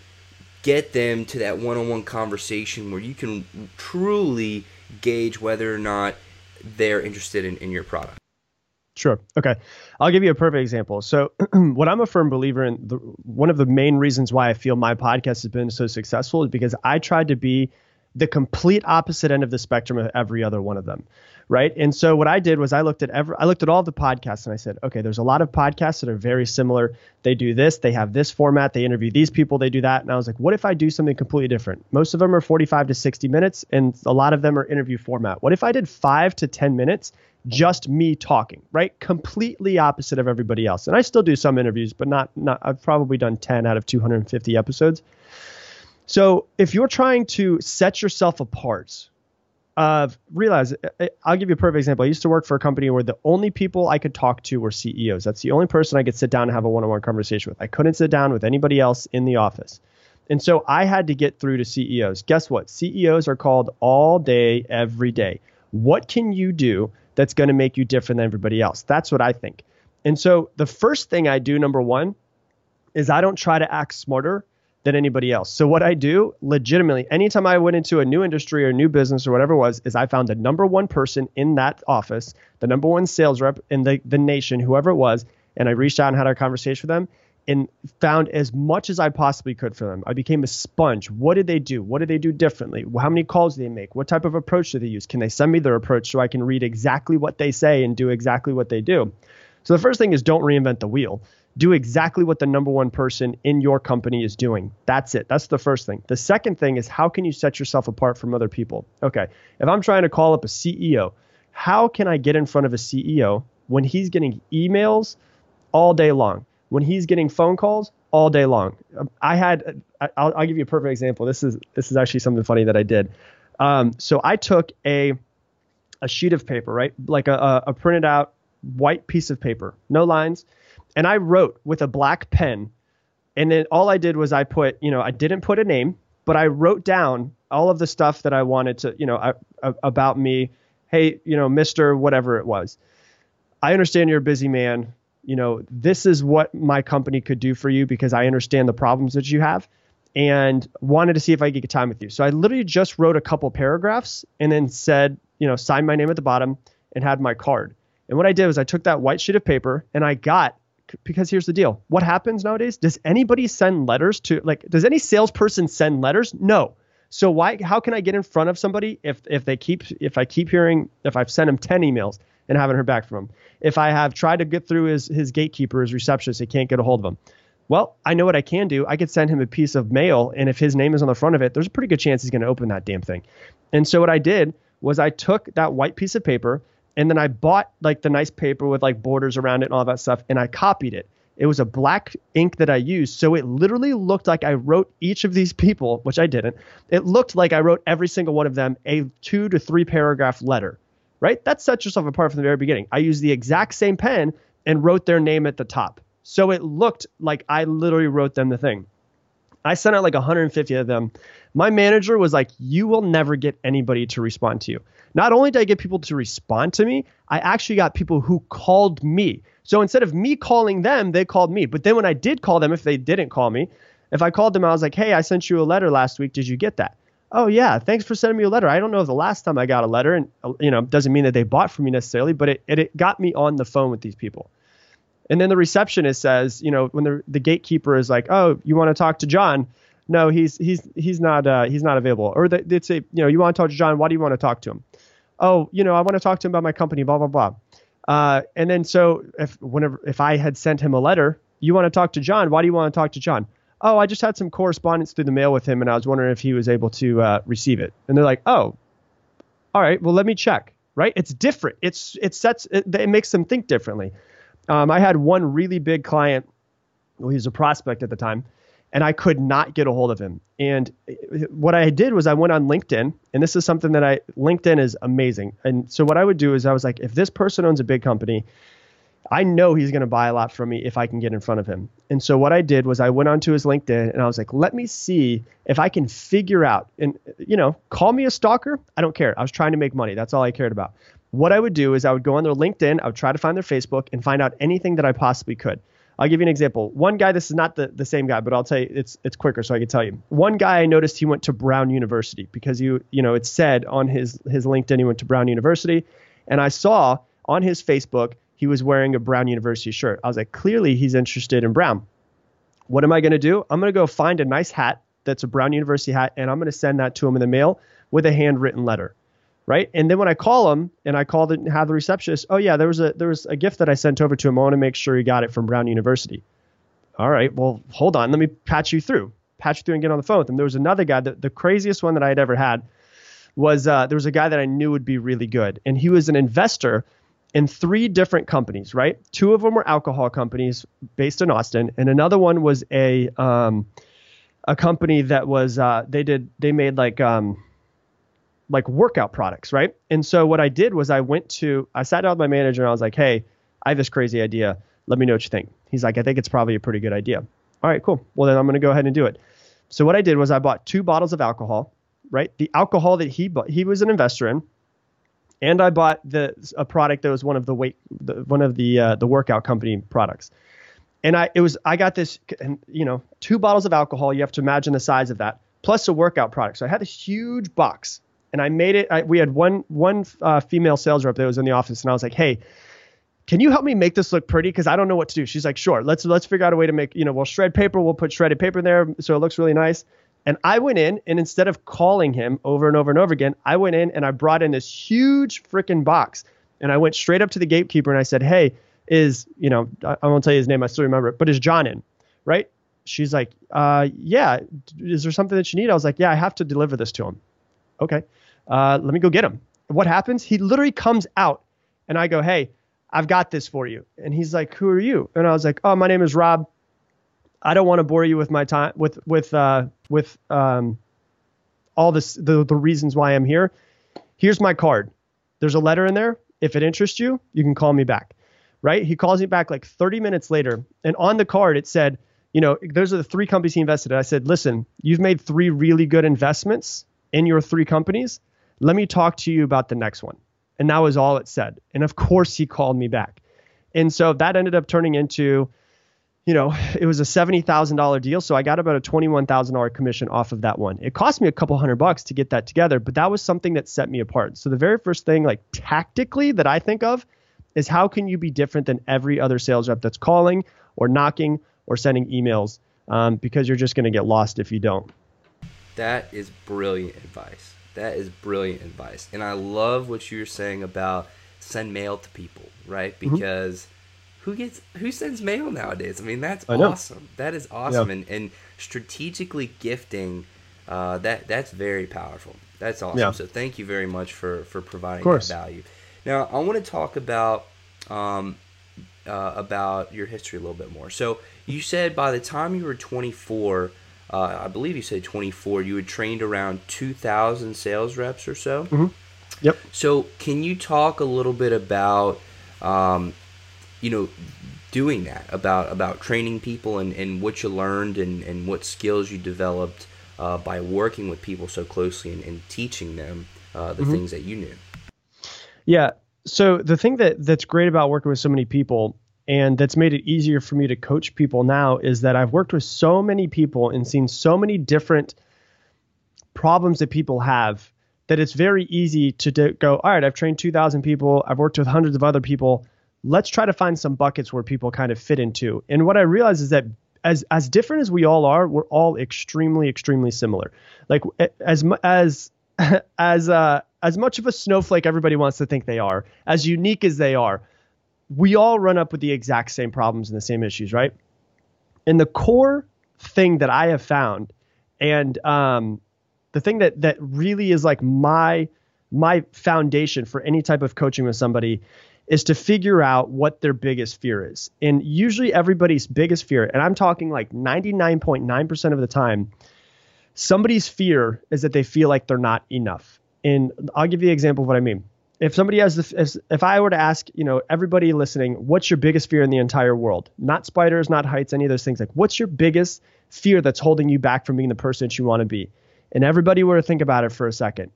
A: get them to that one-on-one conversation where you can truly gauge whether or not they're interested in, in your product
B: Sure. Okay. I'll give you a perfect example. So, what I'm a firm believer in, the, one of the main reasons why I feel my podcast has been so successful is because I tried to be the complete opposite end of the spectrum of every other one of them right? And so what i did was i looked at every i looked at all the podcasts and i said okay there's a lot of podcasts that are very similar. They do this they have this format they interview these people they do that. And i was like what if i do something completely different? Most of them are 45 to 60 minutes and a lot of them are interview format. What if i did 5 to 10 minutes just me talking right? Completely opposite of everybody else. And i still do some interviews but not not i've probably done 10 out of 250 episodes so if you're trying to set yourself apart uh, realize I'll give you a perfect example. I used to work for a company where the only people I could talk to were CEOs. That's the only person I could sit down and have a one-on-one conversation with. I couldn't sit down with anybody else in the office. And so I had to get through to CEOs. Guess what? CEOs are called all day, every day. What can you do that's going to make you different than everybody else? That's what I think. And so the first thing I do, number one, is I don't try to act smarter than anybody else. So what I do legitimately, anytime I went into a new industry or new business or whatever it was, is I found the number one person in that office, the number one sales rep in the, the nation, whoever it was, and I reached out and had a conversation with them and found as much as I possibly could for them. I became a sponge. What did they do? What did they do differently? How many calls do they make? What type of approach do they use? Can they send me their approach so I can read exactly what they say and do exactly what they do? So the first thing is don't reinvent the wheel do exactly what the number one person in your company is doing. That's it. That's the first thing. The second thing is how can you set yourself apart from other people? Okay, if I'm trying to call up a CEO, how can I get in front of a CEO when he's getting emails all day long, when he's getting phone calls all day long? I had, I'll, I'll give you a perfect example. This is this is actually something funny that I did. Um, so I took a a sheet of paper, right, like a, a printed out white piece of paper, no lines and I wrote with a black pen. And then all I did was I put, you know, I didn't put a name, but I wrote down all of the stuff that I wanted to, you know, about me. Hey, you know, Mister, whatever it was. I understand you're a busy man. You know, this is what my company could do for you because I understand the problems that you have and wanted to see if I could get time with you. So I literally just wrote a couple paragraphs and then said, you know, sign my name at the bottom and had my card. And what I did was I took that white sheet of paper and I got because here's the deal. What happens nowadays? Does anybody send letters to like does any salesperson send letters? No. So why how can I get in front of somebody if if they keep if I keep hearing if I've sent him 10 emails and haven't heard back from him? If I have tried to get through his his gatekeeper, his receptionist, he can't get a hold of him. Well, I know what I can do. I could send him a piece of mail and if his name is on the front of it, there's a pretty good chance he's going to open that damn thing. And so what I did was I took that white piece of paper and then I bought like the nice paper with like borders around it and all that stuff, and I copied it. It was a black ink that I used. So it literally looked like I wrote each of these people, which I didn't. It looked like I wrote every single one of them a two to three paragraph letter, right? That sets yourself apart from the very beginning. I used the exact same pen and wrote their name at the top. So it looked like I literally wrote them the thing. I sent out like 150 of them. My manager was like, You will never get anybody to respond to you. Not only did I get people to respond to me, I actually got people who called me. So instead of me calling them, they called me. But then when I did call them, if they didn't call me, if I called them, I was like, Hey, I sent you a letter last week. Did you get that? Oh yeah, thanks for sending me a letter. I don't know the last time I got a letter, and uh, you know, doesn't mean that they bought from me necessarily, but it, it, it got me on the phone with these people. And then the receptionist says, you know, when the the gatekeeper is like, "Oh, you want to talk to John?" No, he's he's he's not uh, he's not available. Or they, would say, you know, you want to talk to John? Why do you want to talk to him? Oh, you know, I want to talk to him about my company. Blah blah blah. Uh, and then so if whenever if I had sent him a letter, you want to talk to John? Why do you want to talk to John? Oh, I just had some correspondence through the mail with him, and I was wondering if he was able to uh, receive it. And they're like, oh, all right, well let me check. Right? It's different. It's it sets it, it makes them think differently. Um, I had one really big client. Well, he was a prospect at the time, and I could not get a hold of him. And what I did was I went on LinkedIn, and this is something that I LinkedIn is amazing. And so what I would do is I was like, if this person owns a big company, I know he's going to buy a lot from me if I can get in front of him. And so what I did was I went onto his LinkedIn and I was like, let me see if I can figure out and you know, call me a stalker. I don't care. I was trying to make money. That's all I cared about what I would do is I would go on their LinkedIn, I would try to find their Facebook and find out anything that I possibly could. I'll give you an example. One guy, this is not the, the same guy, but I'll tell you it's it's quicker so I can tell you. One guy I noticed he went to Brown University because you you know it said on his his LinkedIn he went to Brown University, and I saw on his Facebook he was wearing a Brown University shirt. I was like, clearly he's interested in Brown. What am I going to do? I'm going to go find a nice hat that's a Brown University hat, and I'm going to send that to him in the mail with a handwritten letter right? And then when I call him and I call the have the receptionist, oh yeah, there was a there was a gift that I sent over to him. I want to make sure he got it from Brown University. All right, well hold on, let me patch you through, patch you through and get on the phone with him. There was another guy, that the craziest one that I had ever had was uh, there was a guy that I knew would be really good, and he was an investor in three different companies, right? Two of them were alcohol companies based in Austin, and another one was a um, a company that was uh, they did they made like um, like workout products, right? And so what I did was I went to I sat down with my manager and I was like, "Hey, I have this crazy idea. Let me know what you think." He's like, "I think it's probably a pretty good idea." All right, cool. Well, then I'm going to go ahead and do it. So what I did was I bought two bottles of alcohol, right? The alcohol that he bought, he was an investor in, and I bought the a product that was one of the weight the, one of the uh, the workout company products. And I it was I got this you know, two bottles of alcohol, you have to imagine the size of that, plus a workout product. So I had this huge box and I made it. I, we had one one uh, female sales rep that was in the office, and I was like, "Hey, can you help me make this look pretty? Because I don't know what to do." She's like, "Sure. Let's let's figure out a way to make you know we'll shred paper. We'll put shredded paper in there so it looks really nice." And I went in, and instead of calling him over and over and over again, I went in and I brought in this huge freaking box, and I went straight up to the gatekeeper and I said, "Hey, is you know I, I won't tell you his name. I still remember it, but is John in?" Right? She's like, uh, yeah. Is there something that you need? I was like, yeah, I have to deliver this to him. Okay uh, let me go get him. What happens? He literally comes out, and I go, hey, I've got this for you. And he's like, who are you? And I was like, oh, my name is Rob. I don't want to bore you with my time with with uh, with um, all this the the reasons why I'm here. Here's my card. There's a letter in there. If it interests you, you can call me back. Right? He calls me back like 30 minutes later, and on the card it said, you know, those are the three companies he invested in. I said, listen, you've made three really good investments in your three companies. Let me talk to you about the next one. And that was all it said. And of course, he called me back. And so that ended up turning into, you know, it was a $70,000 deal. So I got about a $21,000 commission off of that one. It cost me a couple hundred bucks to get that together, but that was something that set me apart. So the very first thing, like tactically, that I think of is how can you be different than every other sales rep that's calling or knocking or sending emails um, because you're just going to get lost if you don't.
A: That is brilliant advice. That is brilliant advice. And I love what you're saying about send mail to people, right? Mm-hmm. Because mm-hmm. who gets who sends mail nowadays? I mean, that's awesome. That is awesome. Yeah. And and strategically gifting uh, that that's very powerful. That's awesome. Yeah. So thank you very much for for providing that value. Now I want to talk about um, uh, about your history a little bit more. So you said by the time you were 24, uh, I believe you said 24, you had trained around 2,000 sales reps or so.
B: Mm-hmm. Yep.
A: So can you talk a little bit about, um, you know, doing that about about training people and, and what you learned and, and what skills you developed uh, by working with people so closely and, and teaching them uh, the mm-hmm. things that you knew.
B: Yeah. So the thing that that's great about working with so many people and that's made it easier for me to coach people now is that I've worked with so many people and seen so many different problems that people have that it's very easy to do, go, all right, I've trained 2,000 people, I've worked with hundreds of other people. Let's try to find some buckets where people kind of fit into. And what I realize is that as as different as we all are, we're all extremely extremely similar. Like as as as uh, as much of a snowflake everybody wants to think they are, as unique as they are, we all run up with the exact same problems and the same issues, right? And the core thing that I have found, and um, the thing that that really is like my my foundation for any type of coaching with somebody is to figure out what their biggest fear is. And usually everybody's biggest fear, and I'm talking like 99.9% of the time, somebody's fear is that they feel like they're not enough. And I'll give you an example of what I mean. If somebody has if, if I were to ask, you know, everybody listening, what's your biggest fear in the entire world? Not spiders, not heights, any of those things. Like, what's your biggest fear that's holding you back from being the person that you want to be? And everybody were to think about it for a second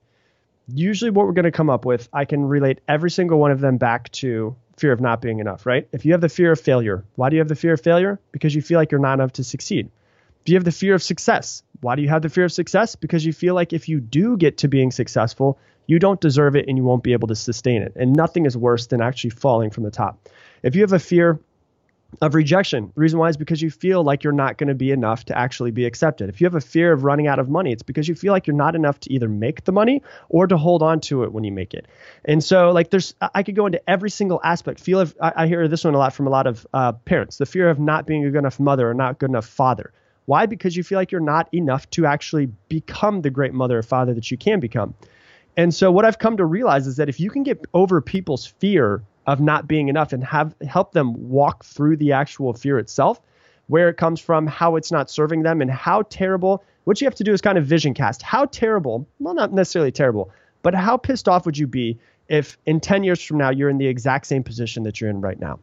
B: usually what we're going to come up with, I can relate every single one of them back to fear of not being enough, right? If you have the fear of failure, why do you have the fear of failure? Because you feel like you're not enough to succeed. If you have the fear of success, why do you have the fear of success? Because you feel like if you do get to being successful, you don't deserve it and you won't be able to sustain it. And nothing is worse than actually falling from the top. If you have a fear of rejection. The reason why is because you feel like you're not going to be enough to actually be accepted. If you have a fear of running out of money, it's because you feel like you're not enough to either make the money or to hold on to it when you make it. And so, like, there's, I could go into every single aspect. Feel I, I hear this one a lot from a lot of uh, parents the fear of not being a good enough mother or not good enough father. Why? Because you feel like you're not enough to actually become the great mother or father that you can become. And so, what I've come to realize is that if you can get over people's fear of not being enough and have help them walk through the actual fear itself, where it comes from, how it's not serving them, and how terrible. What you have to do is kind of vision cast. How terrible, well, not necessarily terrible, but how pissed off would you be if in 10 years from now you're in the exact same position that you're in right now?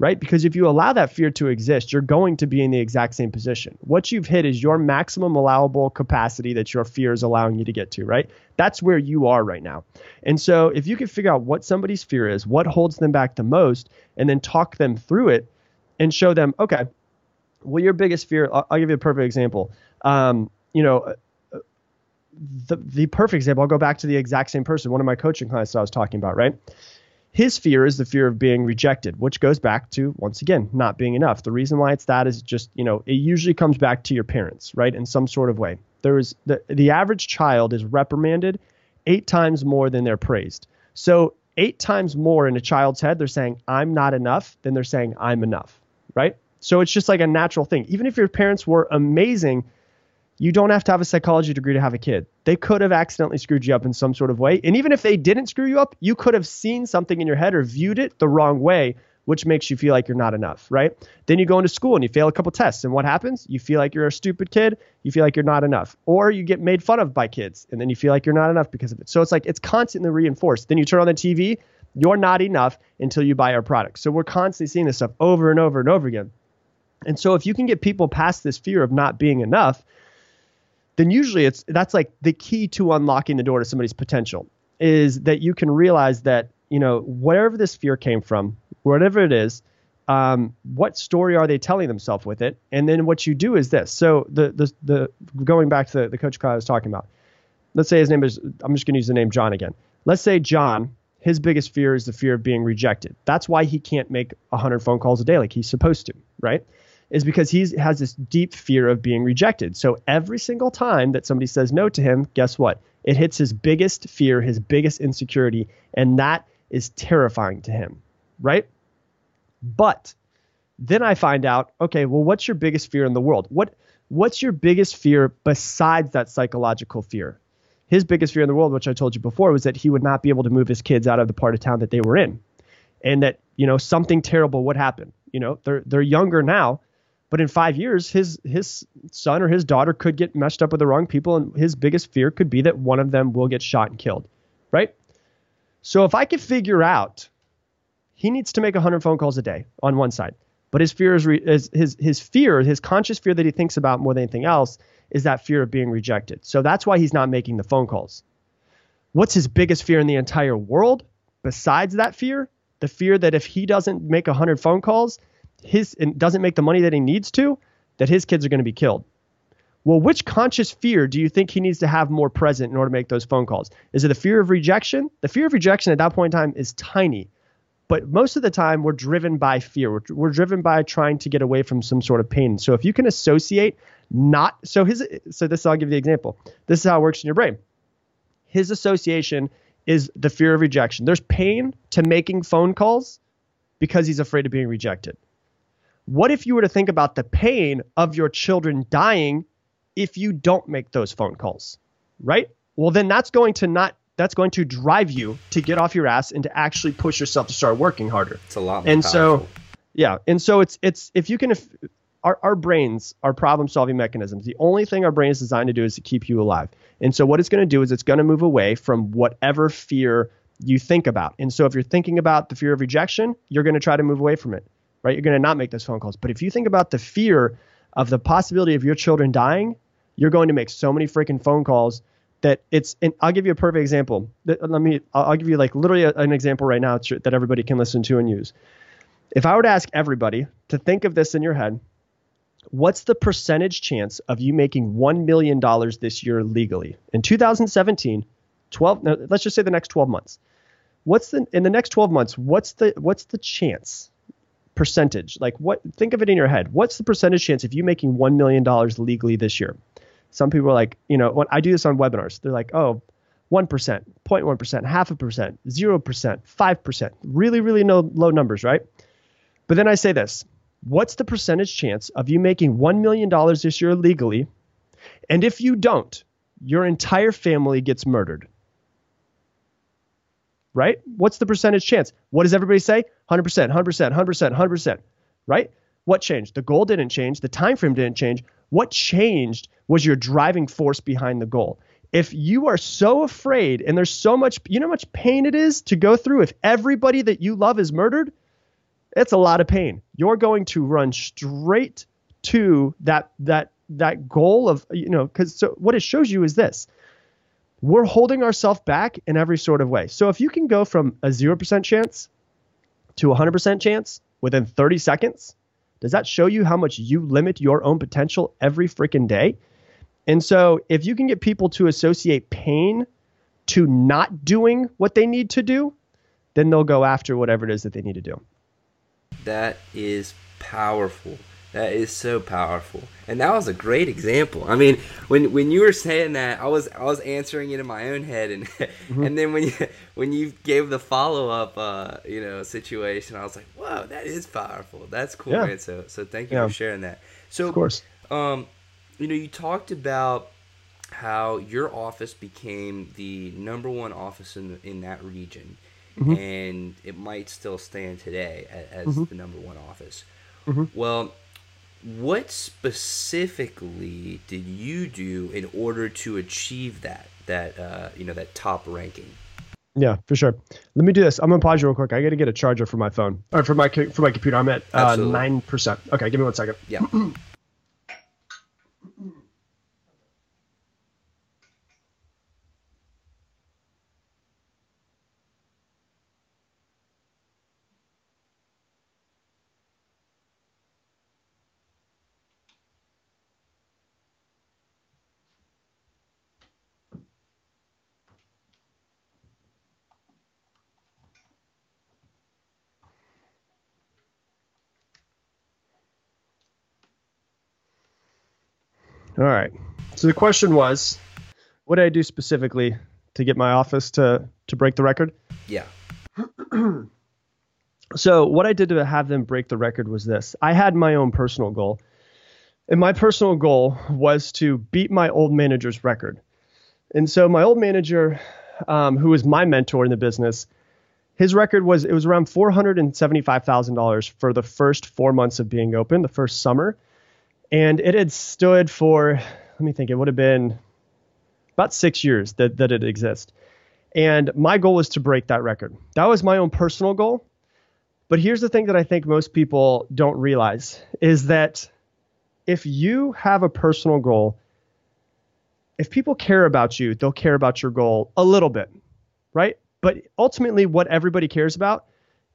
B: Right? Because if you allow that fear to exist, you're going to be in the exact same position. What you've hit is your maximum allowable capacity that your fear is allowing you to get to, right? That's where you are right now. And so if you can figure out what somebody's fear is, what holds them back the most, and then talk them through it and show them, okay, well, your biggest fear, I'll, I'll give you a perfect example. Um, you know, the, the perfect example, I'll go back to the exact same person, one of my coaching clients that I was talking about, right? His fear is the fear of being rejected, which goes back to, once again, not being enough. The reason why it's that is just, you know, it usually comes back to your parents, right, in some sort of way. There is the, the average child is reprimanded eight times more than they're praised. So, eight times more in a child's head, they're saying, I'm not enough, than they're saying, I'm enough, right? So, it's just like a natural thing. Even if your parents were amazing, you don't have to have a psychology degree to have a kid. They could have accidentally screwed you up in some sort of way. And even if they didn't screw you up, you could have seen something in your head or viewed it the wrong way, which makes you feel like you're not enough, right? Then you go into school and you fail a couple tests. And what happens? You feel like you're a stupid kid. You feel like you're not enough. Or you get made fun of by kids and then you feel like you're not enough because of it. So it's like it's constantly reinforced. Then you turn on the TV, you're not enough until you buy our product. So we're constantly seeing this stuff over and over and over again. And so if you can get people past this fear of not being enough, then usually it's that's like the key to unlocking the door to somebody's potential is that you can realize that you know wherever this fear came from, whatever it is, um, what story are they telling themselves with it? And then what you do is this. So the the the going back to the, the coach I was talking about. Let's say his name is I'm just going to use the name John again. Let's say John his biggest fear is the fear of being rejected. That's why he can't make 100 phone calls a day like he's supposed to, right? Is because he has this deep fear of being rejected. So every single time that somebody says no to him, guess what? It hits his biggest fear, his biggest insecurity, and that is terrifying to him, right? But then I find out, okay, well, what's your biggest fear in the world? What what's your biggest fear besides that psychological fear? His biggest fear in the world, which I told you before, was that he would not be able to move his kids out of the part of town that they were in. and that you know something terrible would happen. You know, they're they're younger now, but in five years, his his son or his daughter could get messed up with the wrong people, and his biggest fear could be that one of them will get shot and killed, right? So if I could figure out, he needs to make 100 phone calls a day on one side, but his fear is, re, is his his fear, his conscious fear that he thinks about more than anything else is that fear of being rejected. So that's why he's not making the phone calls. What's his biggest fear in the entire world besides that fear? The fear that if he doesn't make 100 phone calls, his and doesn't make the money that he needs to, that his kids are going to be killed. Well, which conscious fear do you think he needs to have more present in order to make those phone calls? Is it the fear of rejection? The fear of rejection at that point in time is tiny. But most of the time, we're driven by fear. We're, we're driven by trying to get away from some sort of pain. So if you can associate not so his so this I'll give you the example. This is how it works in your brain. His association is the fear of rejection. There's pain to making phone calls because he's afraid of being rejected. What if you were to think about the pain of your children dying if you don't make those phone calls? Right? Well, then that's going to not that's going to drive you to get off your ass and to actually push yourself to start working harder.
A: It's a lot.
B: and so, yeah, and so it's it's if you can if, our, our brains are problem solving mechanisms. The only thing our brain is designed to do is to keep you alive. And so what it's going to do is it's going to move away from whatever fear you think about. And so if you're thinking about the fear of rejection, you're going to try to move away from it, right? You're going to not make those phone calls. But if you think about the fear of the possibility of your children dying, you're going to make so many freaking phone calls that it's and I'll give you a perfect example. Let me I'll give you like literally an example right now that everybody can listen to and use. If I were to ask everybody to think of this in your head, what's the percentage chance of you making $1 million this year legally? In 2017, 12 no, let's just say the next 12 months. What's the in the next 12 months, what's the what's the chance percentage? Like what think of it in your head. What's the percentage chance of you making 1 million dollars legally this year? Some people are like, you know, when I do this on webinars, they're like, "Oh, 1%, 0.1%, half a percent, 0%, 5%. Really really no low numbers, right? But then I say this, what's the percentage chance of you making $1 million this year legally? And if you don't, your entire family gets murdered. Right? What's the percentage chance? What does everybody say? 100%, 100%, 100%, 100%. Right? What changed? The goal didn't change, the time frame didn't change. What changed was your driving force behind the goal. If you are so afraid and there's so much, you know how much pain it is to go through if everybody that you love is murdered? it's a lot of pain. You're going to run straight to that that that goal of you know because so what it shows you is this we're holding ourselves back in every sort of way. So if you can go from a 0% chance to a 100% chance within 30 seconds does that show you how much you limit your own potential every freaking day? And so if you can get people to associate pain to not doing what they need to do then they'll go after whatever it is that they need to do.
A: That is powerful. That is so powerful. And that was a great example. I mean, when when you were saying that, I was I was answering it in my own head and mm-hmm. and then when you when you gave the follow-up uh, you know, situation, I was like, "Wow, that is powerful. That's cool, yeah. man." So so thank you yeah. for sharing that. So
B: Of course.
A: Um you know, you talked about how your office became the number one office in in that region mm-hmm. and it might still stand today as, mm-hmm. the number one office. Mm-hmm. Well, what specifically did you do in order to achieve that that uh, you know that top ranking?
B: Yeah, for sure. Let me do this. I'm gonna pause you real quick. I got to get a charger for my phone or for my for my computer. I'm at uh, nine uh, percent. Okay, give me one second.
A: Yeah.
B: All right. So the question was, what did I do specifically to get my office to to break the record?
A: Yeah.
B: so what I did to have them break the record was this. I had my own personal goal. And my personal goal was to beat my old manager's record. And so my old manager, um, who was my mentor in the business, his record was it was around four hundred and seventy five thousand dollars for the first four months of being open, the first summer, and it had stood for let me think it would have been about six years that that it exists. And my goal was to break that record. That was my own personal goal. But here's the thing that I think most people don't realize is that if you have a personal goal, if people care about you, they'll care about your goal a little bit, right? But ultimately, what everybody cares about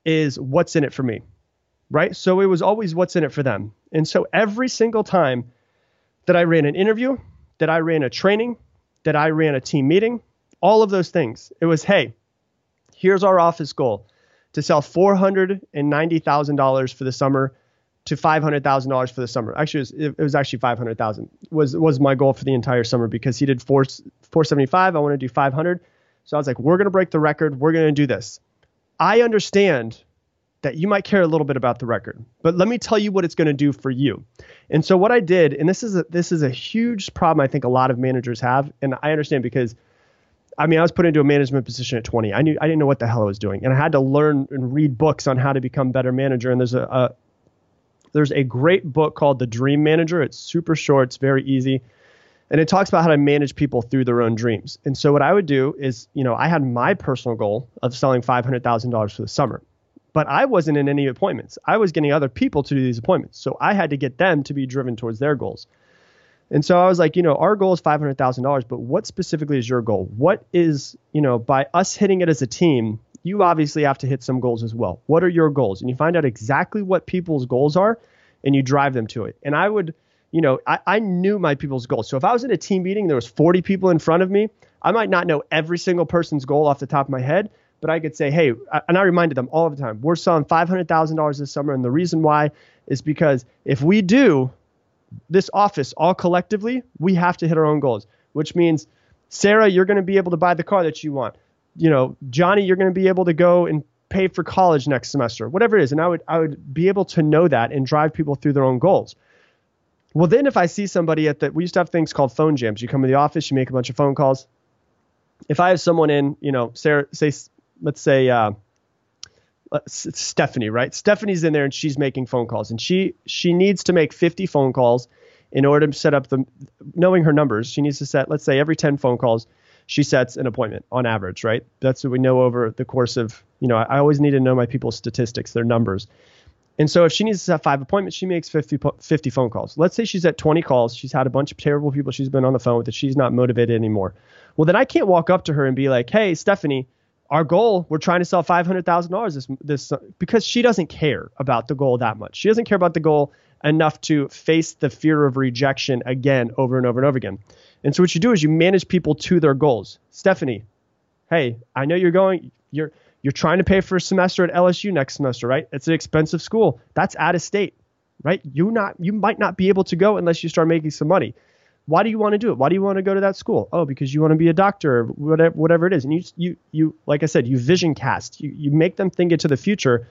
B: is what's in it for me, right? So it was always what's in it for them. And so every single time that I ran an interview, that I ran a training, that I ran a team meeting, all of those things, it was, hey, here's our office goal to sell $490,000 for the summer to $500,000 for the summer. Actually, it was, it was actually 500,000 was was my goal for the entire summer because he did 4 475, I want to do 500. So I was like, we're going to break the record. We're going to do this. I understand that you might care a little bit about the record, but let me tell you what it's going to do for you. And so what I did, and this is a, this is a huge problem I think a lot of managers have, and I understand because I mean, I was put into a management position at 20. I knew I didn't know what the hell I was doing, and I had to learn and read books on how to become better manager. And there's a, a there's a great book called The Dream Manager. It's super short, it's very easy and it talks about how to manage people through their own dreams. And so what I would do is, you know, I had my personal goal of selling $500,000 for the summer, but I wasn't in any appointments. I was getting other people to do these appointments. So I had to get them to be driven towards their goals. And so I was like, you know, our goal is $500,000, but what specifically is your goal? What is, you know, by us hitting it as a team, you obviously have to hit some goals as well. What are your goals? And you find out exactly what people's goals are and you drive them to it. And I would, you know, I, I knew my people's goals. So if I was in a team meeting, there was 40 people in front of me, I might not know every single person's goal off the top of my head, but I could say, hey, and I reminded them all the time, we're selling $500,000 this summer. And the reason why is because if we do this office all collectively, we have to hit our own goals, which means, Sarah, you're going to be able to buy the car that you want. You know, Johnny, you're going to be able to go and pay for college next semester, whatever it is. And I would, I would be able to know that and drive people through their own goals. Well, then if I see somebody at the, we used to have things called phone jams. You come to the office, you make a bunch of phone calls. If I have someone in, you know, Sarah, say, let's say, uh, Stephanie, right? Stephanie's in there and she's making phone calls, and she she needs to make 50 phone calls in order to set up the, knowing her numbers. She needs to set, let's say, every 10 phone calls, she sets an appointment on average, right? That's what we know over the course of, you know, I, I always need to know my people's statistics, their numbers. And so if she needs to have five appointments, she makes 50, 50 phone calls. Let's say she's at 20 calls. She's had a bunch of terrible people she's been on the phone with that she's not motivated anymore. Well, then I can't walk up to her and be like, hey, Stephanie, our goal, we're trying to sell $500,000 this, this, uh, because she doesn't care about the goal that much. She doesn't care about the goal enough to face the fear of rejection again over and over and over again. And so what you do is you manage people to their goals. Stephanie, hey, I know you're going, you're, you're trying to pay for a semester at LSU next semester, right? It's an expensive school. That's out of state, right? You not you might not be able to go unless you start making some money. Why do you want to do it? Why do you want to go to that school? Oh, because you want to be a doctor or whatever, whatever it is. And you you you like I said, you vision cast. You you make them think into the future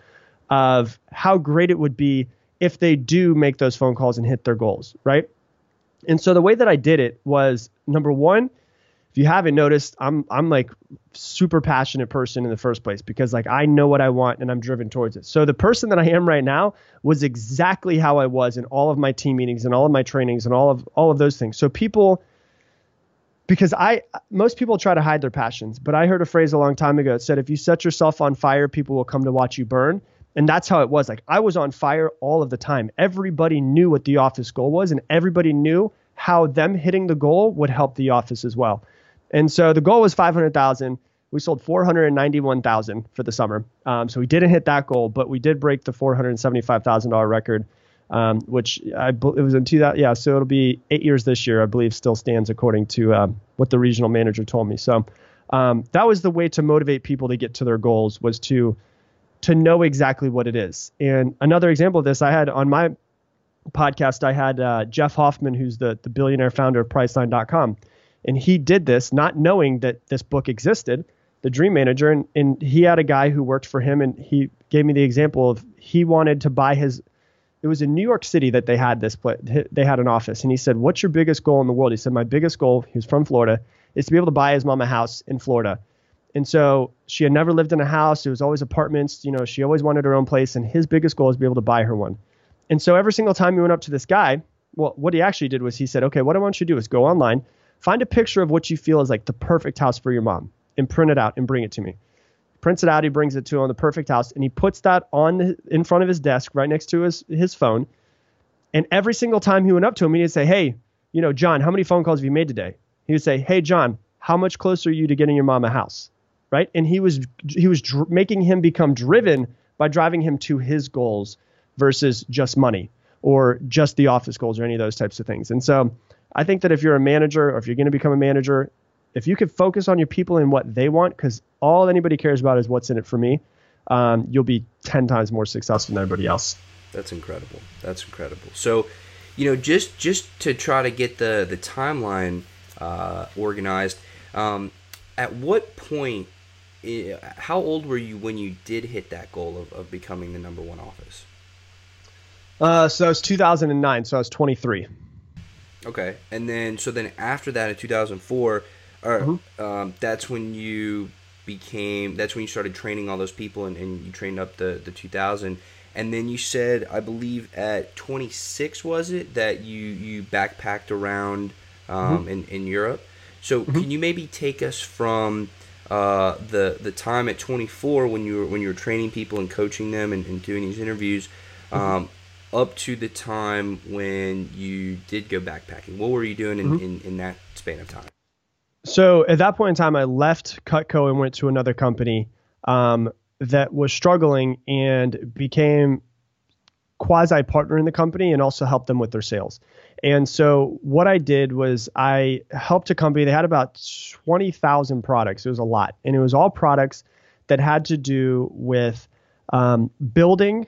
B: of how great it would be if they do make those phone calls and hit their goals, right? And so the way that I did it was number one, if you haven't noticed, I'm I'm like super passionate person in the first place because like I know what I want and I'm driven towards it. So the person that I am right now was exactly how I was in all of my team meetings and all of my trainings and all of all of those things. So people because I most people try to hide their passions, but I heard a phrase a long time ago that said if you set yourself on fire, people will come to watch you burn. And that's how it was. Like I was on fire all of the time. Everybody knew what the office goal was and everybody knew how them hitting the goal would help the office as well. And so the goal was 500,000. We sold 491,000 for the summer. Um, so we didn't hit that goal, but we did break the $475,000 record, um, which I it was in 2000. Yeah, so it'll be eight years this year, I believe, still stands according to um, what the regional manager told me. So um, that was the way to motivate people to get to their goals was to to know exactly what it is. And another example of this, I had on my podcast, I had uh, Jeff Hoffman, who's the the billionaire founder of Priceline.com and he did this not knowing that this book existed, The Dream Manager. And, and he had a guy who worked for him, and he gave me the example of he wanted to buy his. It was in New York City that they had this. They had an office, and he said, "What's your biggest goal in the world?" He said, "My biggest goal." He was from Florida, is to be able to buy his mom a house in Florida, And so she had never lived in a house. It was always apartments. You know, she always wanted her own place. And his biggest goal is to be able to buy her one. And so every single time he went up to this guy, well, what he actually did was he said, okay, what I want you to do is go online, find a picture of what you feel is like the perfect house for your mom and print it out and bring it to me. Prints it out, he brings it to him, the perfect house, and he puts that on the, in front of his desk right next to his, his phone. And every single time he went up to him, he'd say, hey, you know, John, how many phone calls have you made today? He would say, hey, John, how much closer are you to getting your mom a house? Right? And he was he was dr- making him become driven by driving him to his goals versus just money or just the office goals or any of those types of things. And so I think that if you're a manager or if you're going to become a manager, if you could focus on your people and what they want, because all anybody cares about is what's in it for me, um, you'll be 10 times more successful than everybody else.
A: That's incredible. That's incredible. So, you know, just just to try to get the the timeline uh, organized, um, at what point, how old were you when you did hit that goal of, of becoming the number one office?
B: Uh, so it was 2009, so I was 23.
A: Okay, and then so then after that in 2004, or, mm-hmm. um, that's when you became. That's when you started training all those people, and, and you trained up the the 2000. And then you said, I believe at 26 was it that you you backpacked around um, mm-hmm. in in Europe. So mm-hmm. can you maybe take us from uh, the the time at 24 when you were when you were training people and coaching them and, and doing these interviews? Mm-hmm. Um, up to the time when you did go backpacking? What were you doing in, mm-hmm. in, in, that span of time?
B: So at that point in time, I left Cutco and went to another company um, that was struggling and became quasi partner in the company and also helped them with their sales. And so what I did was I helped a company. They had about 20,000 products. It was a lot. And it was all products that had to do with um, building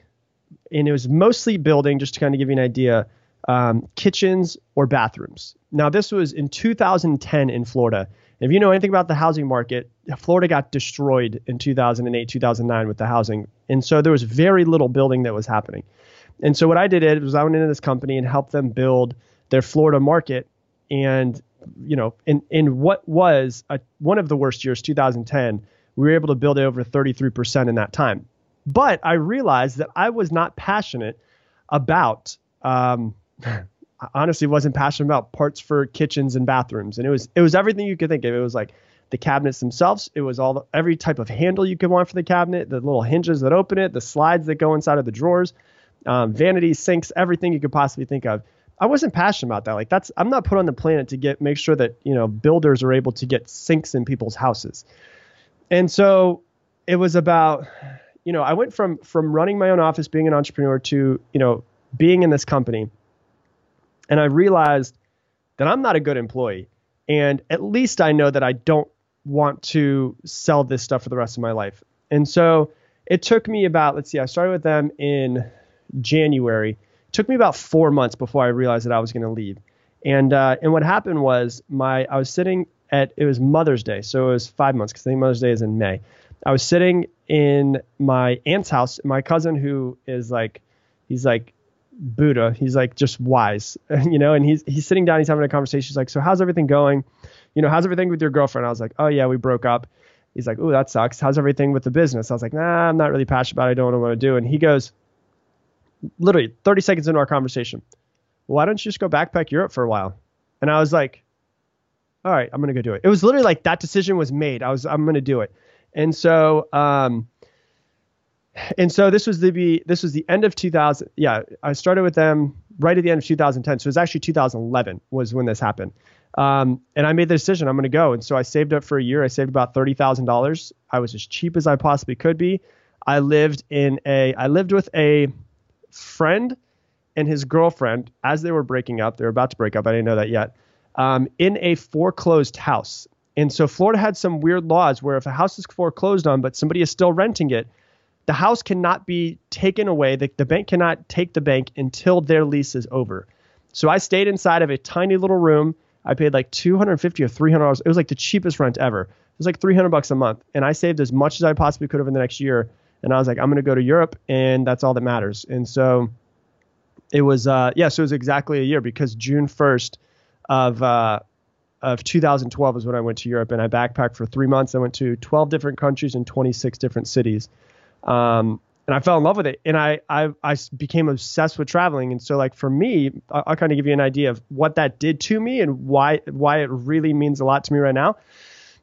B: and it was mostly building, just to kind of give you an idea, um, kitchens or bathrooms. Now, this was in 2010 in Florida. if you know anything about the housing market, Florida got destroyed in 2008, 2009 with the housing. And so there was very little building that was happening. And so what I did was I went into this company and helped them build their Florida market. And, you know, in, in what was a, one of the worst years, 2010, we were able to build it over 33% in that time. But I realized that I was not passionate about. Um, I honestly wasn't passionate about parts for kitchens and bathrooms, and it was it was everything you could think of. It was like the cabinets themselves. It was all the, every type of handle you could want for the cabinet, the little hinges that open it, the slides that go inside of the drawers, um, sinks, everything you could possibly think of. I wasn't passionate about that. Like that's I'm not put on the planet to get make sure that you know builders are able to get sinks in people's houses, and so it was about you know, I went from from running my own office, being an entrepreneur, to you know, being in this company, and I realized that I'm not a good employee, and at least I know that I don't want to sell this stuff for the rest of my life. And so it took me about let's see, I started with them in January. It took me about four months before I realized that I was going to leave. And uh, and what happened was my I was sitting at it was Mother's Day, so it was five months because I think Mother's Day is in May. I was sitting in my aunt's house. My cousin, who is like, he's like Buddha. He's like just wise, you know. And he's he's sitting down. He's having a conversation. He's like, "So how's everything going? You know, how's everything with your girlfriend?" I was like, "Oh yeah, we broke up." He's like, "Oh, that sucks. How's everything with the business?" I was like, "Nah, I'm not really passionate about. it. I don't know what to do." And he goes, literally 30 seconds into our conversation, "Why don't you just go backpack Europe for a while?" And I was like, "All right, I'm gonna go do it." It was literally like that decision was made. I was I'm gonna do it. And so, um, and so this was the this was the end of 2000. Yeah, I started with them right at the end of 2010. So it was actually 2011 was when this happened. Um, and I made the decision I'm going to go. And so I saved up for a year. I saved about thirty thousand dollars. I was as cheap as I possibly could be. I lived in a I lived with a friend and his girlfriend as they were breaking up. They were about to break up. I didn't know that yet. Um, in a foreclosed house. And so Florida had some weird laws where if a house is foreclosed on, but somebody is still renting it, the house cannot be taken away. The, the bank cannot take the bank until their lease is over. So I stayed inside of a tiny little room. I paid like 250 or 300 dollars. It was like the cheapest rent ever. It was like 300 bucks a month, and I saved as much as I possibly could over the next year. And I was like, I'm going to go to Europe, and that's all that matters. And so it was, uh, yeah, so it was exactly a year because June 1st of uh, of 2012 is when I went to Europe and I backpacked for three months. I went to 12 different countries and 26 different cities. Um, and I fell in love with it. And I, I, I became obsessed with traveling. And so like for me, I'll, I'll kind of give you an idea of what that did to me and why, why it really means a lot to me right now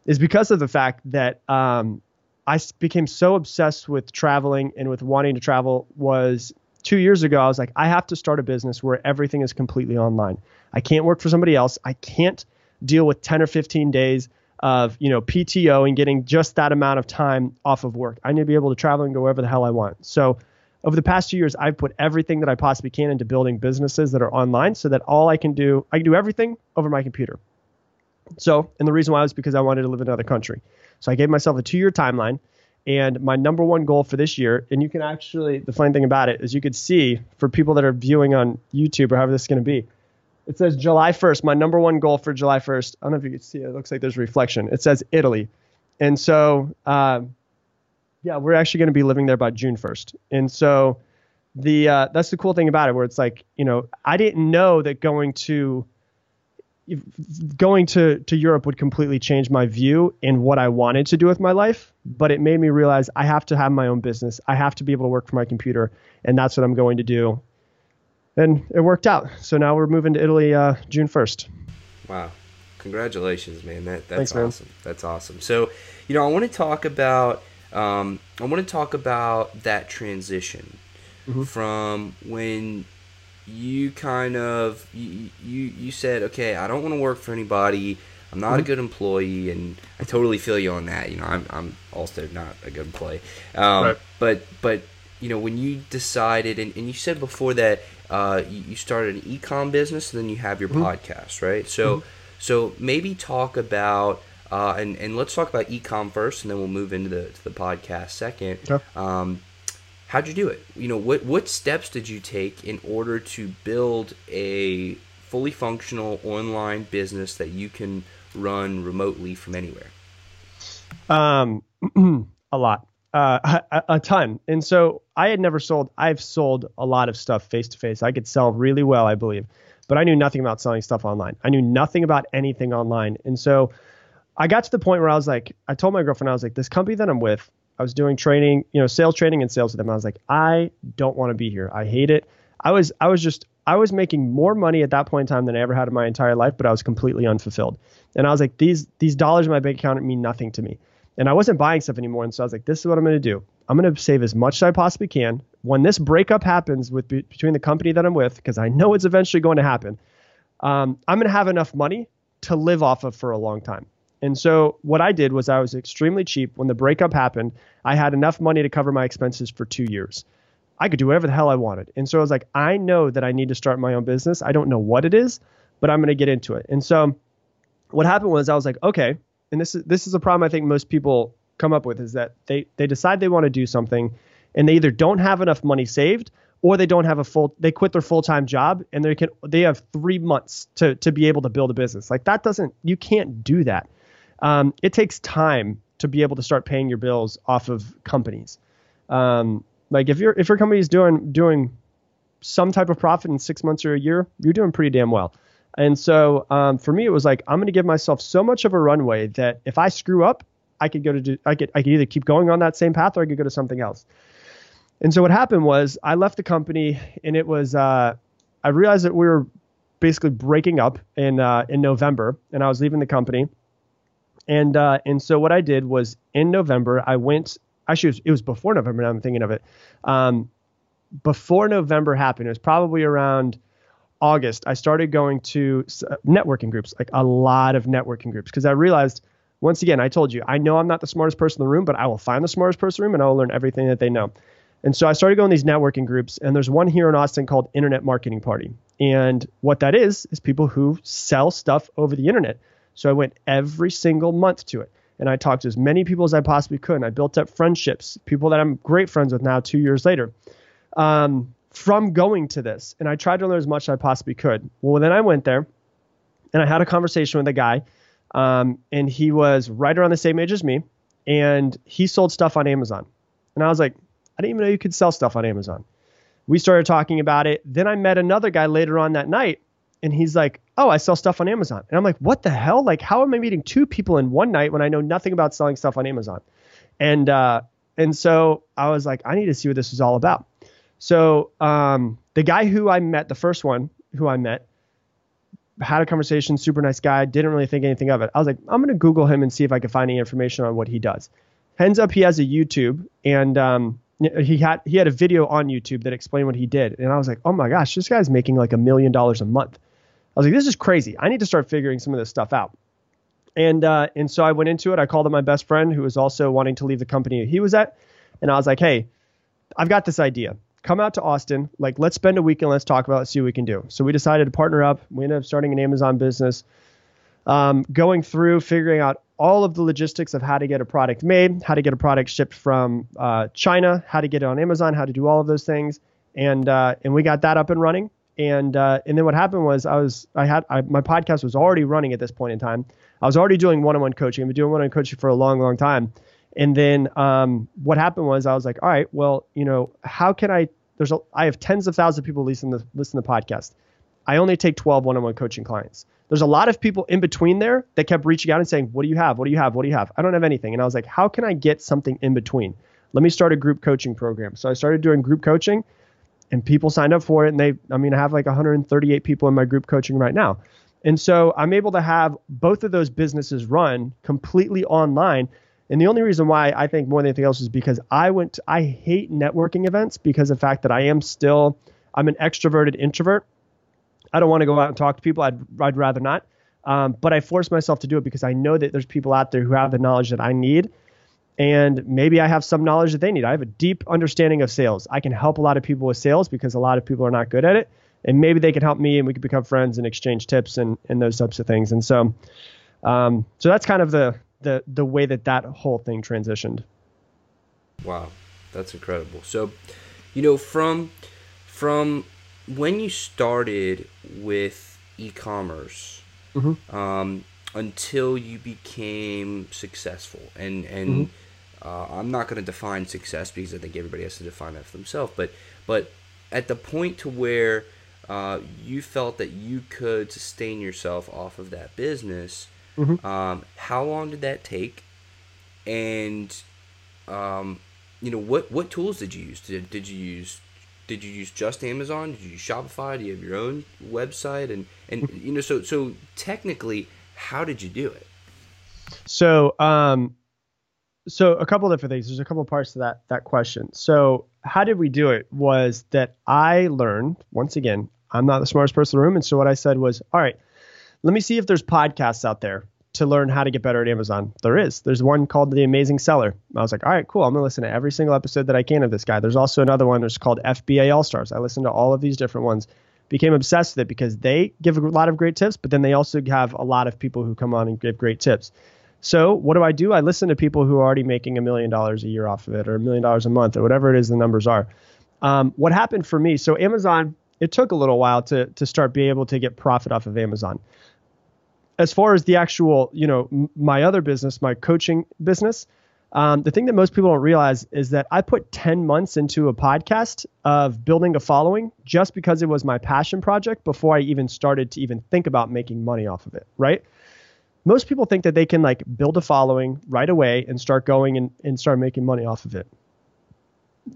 B: is because of the fact that, um, I became so obsessed with traveling and with wanting to travel was two years ago, I was like, I have to start a business where everything is completely online. I can't work for somebody else. I can't deal with 10 or 15 days of you know PTO and getting just that amount of time off of work. I need to be able to travel and go wherever the hell I want. So over the past two years, I've put everything that I possibly can into building businesses that are online so that all I can do, I can do everything over my computer. So, and the reason why was because I wanted to live in another country. So I gave myself a two year timeline. And my number one goal for this year, and you can actually, the funny thing about it is you could see for people that are viewing on YouTube or however this is going to be, it says July 1st. My number one goal for July 1st. I don't know if you can see it. It looks like there's reflection. It says Italy. And so, uh, yeah, we're actually going to be living there by June 1st. And so, the uh, that's the cool thing about it, where it's like, you know, I didn't know that going to going to to Europe would completely change my view in what I wanted to do with my life, but it made me realize I have to have my own business. I have to be able to work for my computer, and that's what I'm going to do and it worked out. So now we're moving to Italy uh, June 1st.
A: Wow. Congratulations, man. That that's Thanks, awesome. Man. That's awesome. So, you know, I want to talk about um, I want to talk about that transition mm-hmm. from when you kind of you, you you said, okay, I don't want to work for anybody. I'm not mm-hmm. a good employee, and I totally feel you on that. You know, I'm I'm also not a good employee. Um, right. But but you know, when you decided, and, and you said before that uh, you, you, started an ecom business, and then you have your mm-hmm. podcast, right? So, mm-hmm. so maybe talk about, uh, and and let's talk about ecom first, and then we'll move into the to the podcast second. Okay. Um, how'd you do it? You know, what what steps did you take in order to build a fully functional online business that you can run remotely from anywhere?
B: Um, a lot uh, a, a, ton. And so I had never sold. I've sold a lot of stuff face to face. I could sell really well, I believe, but I knew nothing about selling stuff online. I knew nothing about anything online. And so I got to the point where I was like, I told my girlfriend, I was like, this company that I'm with, I was doing training, you know, sales training and sales with them. I was like, I don't want to be here. I hate it. I was, I was just, I was making more money at that point in time than I ever had in my entire life, but I was completely unfulfilled. And I was like, these, these dollars in my bank account mean nothing to me and I wasn't buying stuff anymore. And so I was like, this is what I'm going to do. I'm going to save as much as I possibly can. When this breakup happens with between the company that I'm with, because I know it's eventually going to happen, um, I'm going to have enough money to live off of for a long time. And so what I did was I was extremely cheap. When the breakup happened, I had enough money to cover my expenses for two years. I could do whatever the hell I wanted. And so I was like, I know that I need to start my own business. I don't know what it is, but I'm going to get into it. And so what happened was I was like, okay, and this is this is a problem I think most people come up with is that they they decide they want to do something and they either don't have enough money saved or they don't have a full they quit their full-time job and they can they have three months to to be able to build a business. Like that doesn't you can't do that. Um, it takes time to be able to start paying your bills off of companies. Um, like if your if your company is doing doing some type of profit in six months or a year you're doing pretty damn well and so um, for me, it was like I'm going to give myself so much of a runway that if I screw up, I could go to do, I could I could either keep going on that same path or I could go to something else. And so what happened was I left the company and it was uh, I realized that we were basically breaking up in uh, in November and I was leaving the company. And uh, and so what I did was in November I went actually it was, it was before November now I'm thinking of it. Um, before November happened, it was probably around August, I started going to uh, networking groups, like a lot of networking groups, because I realized once again, I told you, I know I'm not the smartest person in the room, but I will find the smartest person in the room and I will learn everything that they know. And so I started going to these networking groups, and there's one here in Austin called Internet Marketing Party. And what that is, is people who sell stuff over the internet. So I went every single month to it. And I talked to as many people as I possibly could. And I built up friendships, people that I'm great friends with now, two years later. Um, from going to this. And I tried to learn as much as I possibly could. Well, then I went there and I had a conversation with a guy. Um, and he was right around the same age as me. And he sold stuff on Amazon. And I was like, I didn't even know you could sell stuff on Amazon. We started talking about it. Then I met another guy later on that night. and he's like, "Oh, I sell stuff on Amazon." And I'm like, "What the hell? Like, how am I meeting two people in one night when I know nothing about selling stuff on Amazon?" And uh, and so I was like, I need to see what this is all about. So um, the guy who I met, the first one who I met, had a conversation, super nice guy, didn't really think anything of it. I was like, I'm gonna Google him and see if I can find any information on what he does. Ends up he has a YouTube and um, he had he had a video on YouTube that explained what he did, and I was like, oh my gosh, this guy's making like a million dollars a month. I was like, this is crazy. I need to start figuring some of this stuff out. And uh, and so I went into it. I called up my best friend who was also wanting to leave the company he was at, and I was like, hey, I've got this idea. Come out to Austin. Like, let's spend a week and let's talk about it, see what we can do. So we decided to partner up. We ended up starting an Amazon business, um, going through figuring out all of the logistics of how to get a product made, how to get a product shipped from uh, China, how to get it on Amazon, how to do all of those things, and uh, and we got that up and running. And uh, and then what happened was I was I had I, my podcast was already running at this point in time. I was already doing one-on-one coaching. I've been doing one-on-one coaching for a long, long time. And then um, what happened was I was like, all right, well, you know, how can I? There's a, I have tens of thousands of people listen to listen to the podcast. I only take 12 one-on-one coaching clients. There's a lot of people in between there that kept reaching out and saying, "What do you have? What do you have? What do you have?" I don't have anything. And I was like, "How can I get something in between? Let me start a group coaching program." So I started doing group coaching, and people signed up for it. And they, I mean, I have like 138 people in my group coaching right now. And so I'm able to have both of those businesses run completely online. And the only reason why I think more than anything else is because I went, to, I hate networking events because of the fact that I am still, I'm an extroverted introvert. I don't want to go out and talk to people. I'd, I'd rather not. Um, but I force myself to do it because I know that there's people out there who have the knowledge that I need. And maybe I have some knowledge that they need. I have a deep understanding of sales. I can help a lot of people with sales because a lot of people are not good at it and maybe they can help me and we can become friends and exchange tips and, and those types of things. And so, um, so that's kind of the, the, the way that that whole thing transitioned.
A: Wow. That's incredible. So, you know, from, from when you started with e-commerce, mm-hmm. um, until you became successful and, and, mm-hmm. Uh, I'm not going to define success because I think everybody has to define that for themselves. But but at the point to where uh, you felt that you could sustain yourself off of that business. Mm-hmm. Um, how long did that take? And um, you know what what tools did you use? Did, did you use did you use just Amazon? Did you use Shopify? Do you have your own website? And and you know so so technically, how did you do it?
B: So um, so a couple different things. There's a couple parts to that that question. So how did we do it? Was that I learned once again. I'm not the smartest person in the room, and so what I said was, all right, let me see if there's podcasts out there to learn how to get better at Amazon. There is. There's one called The Amazing Seller. I was like, all right, cool. I'm gonna listen to every single episode that I can of this guy. There's also another one that's called FBA All Stars. I listened to all of these different ones. Became obsessed with it because they give a lot of great tips, but then they also have a lot of people who come on and give great tips. So what do I do? I listen to people who are already making a million dollars a year off of it, or a million dollars a month, or whatever it is the numbers are. Um, what happened for me? So Amazon, it took a little while to to start being able to get profit off of Amazon. As far as the actual, you know, my other business, my coaching business, um, the thing that most people don't realize is that I put 10 months into a podcast of building a following just because it was my passion project before I even started to even think about making money off of it, right? most people think that they can like build a following right away and start going and, and start making money off of it.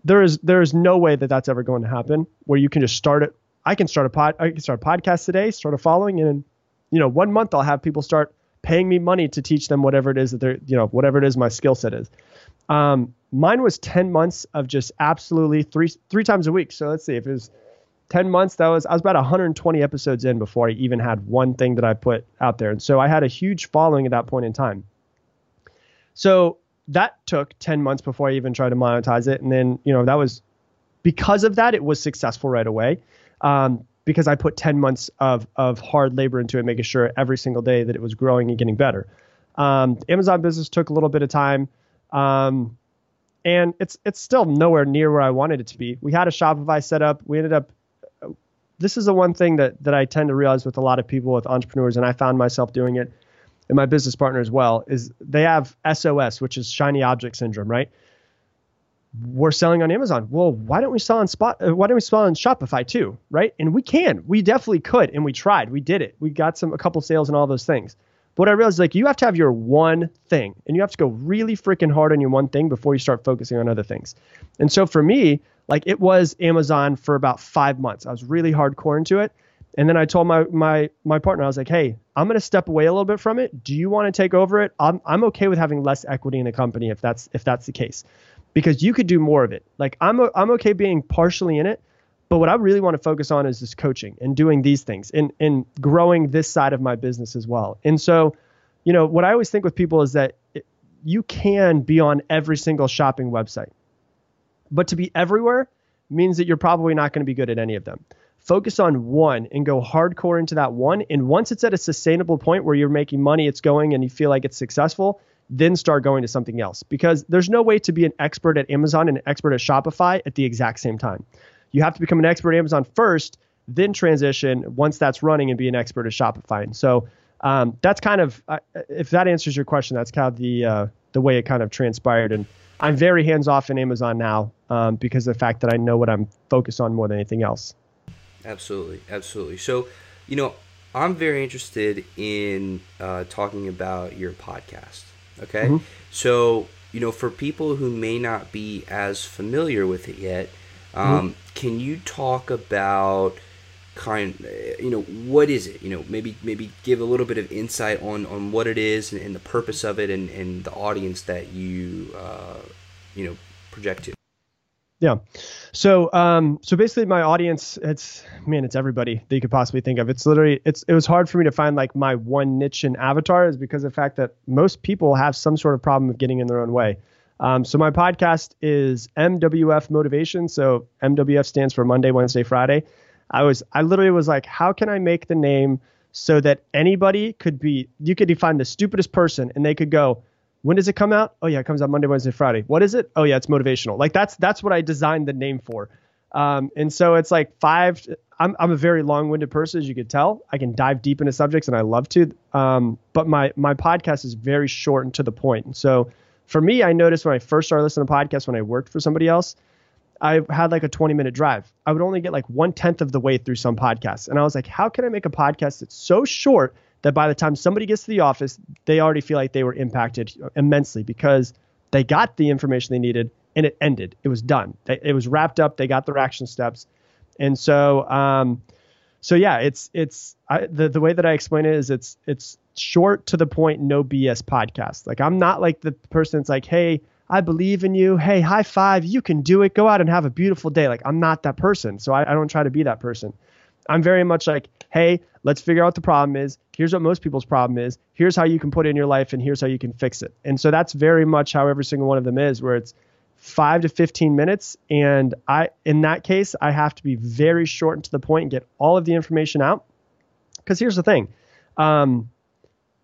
B: There is there is no way that that's ever going to happen where you can just start it. I can start a pod I can start a podcast today, start a following, and you know one month I'll have people start paying me money to teach them whatever it is that they're you know whatever it is my skill set is. Um, mine was ten months of just absolutely three three times a week. So let's see if it was 10 months that was i was about 120 episodes in before i even had one thing that i put out there and so i had a huge following at that point in time so that took 10 months before i even tried to monetize it and then you know that was because of that it was successful right away um, because i put 10 months of, of hard labor into it making sure every single day that it was growing and getting better um, amazon business took a little bit of time um, and it's it's still nowhere near where I wanted it to be. We had a Shopify set up. We ended up this is the one thing that that I tend to realize with a lot of people with entrepreneurs, and I found myself doing it, and my business partner as well, is they have SOS, which is shiny object syndrome, right? We're selling on Amazon. Well, why don't we sell on Spot? Uh, why don't we sell on Shopify too? Right? And we can. We definitely could, and we tried. We did it. We got some a couple sales and all those things. But what I realized, like, you have to have your one thing, and you have to go really freaking hard on your one thing before you start focusing on other things. And so for me, like, it was Amazon for about five months. I was really hardcore into it. And then I told my my my partner, I was like, hey, I'm gonna step away a little bit from it. Do you want to take over it? I'm I'm okay with having less equity in the company if that's if that's the case because you could do more of it. Like I'm I'm okay being partially in it, but what I really want to focus on is this coaching and doing these things and and growing this side of my business as well. And so, you know, what I always think with people is that it, you can be on every single shopping website. But to be everywhere means that you're probably not going to be good at any of them. Focus on one and go hardcore into that one. And once it's at a sustainable point where you're making money, it's going and you feel like it's successful, then start going to something else because there's no way to be an expert at Amazon and an expert at Shopify at the exact same time. You have to become an expert at Amazon first, then transition once that's running and be an expert at Shopify. And so um, that's kind of, uh, if that answers your question, that's kind of the uh, the way it kind of transpired. And I'm very hands off in Amazon now um, because of the fact that I know what I'm focused on more than anything else.
A: Absolutely, absolutely. So, you know, I'm very interested in uh, talking about your podcast. Okay. Mm-hmm. So, you know, for people who may not be as familiar with it yet, um, mm-hmm. can you talk about kind you know what is it you know maybe maybe give a little bit of insight on on what it is and, and the purpose of it and, and the audience that you uh, you know project to
B: yeah. So um so basically my audience it's man it's everybody that you could possibly think of. It's literally it's it was hard for me to find like my one niche and avatar is because of the fact that most people have some sort of problem of getting in their own way. Um, so my podcast is MWF Motivation. So MWF stands for Monday, Wednesday, Friday. I was I literally was like, how can I make the name so that anybody could be you could define the stupidest person and they could go, when does it come out? Oh yeah, it comes out Monday, Wednesday, Friday. What is it? Oh yeah, it's motivational. Like that's that's what I designed the name for. Um, and so it's like five. I'm I'm a very long-winded person, as you could tell. I can dive deep into subjects, and I love to. Um, but my my podcast is very short and to the point. And so for me, I noticed when I first started listening to podcasts when I worked for somebody else, I had like a 20 minute drive. I would only get like one tenth of the way through some podcasts, and I was like, how can I make a podcast that's so short that by the time somebody gets to the office, they already feel like they were impacted immensely because they got the information they needed and it ended. It was done. It was wrapped up. They got their action steps, and so um, so yeah, it's it's I, the the way that I explain it is it's it's short to the point, no BS podcast. Like I'm not like the person that's like, hey, I believe in you. Hey, high five. You can do it. Go out and have a beautiful day. Like I'm not that person, so I, I don't try to be that person. I'm very much like, hey, let's figure out what the problem is. Here's what most people's problem is. Here's how you can put it in your life, and here's how you can fix it. And so that's very much how every single one of them is, where it's five to 15 minutes. And I, in that case, I have to be very short and to the point and get all of the information out. Because here's the thing. Um,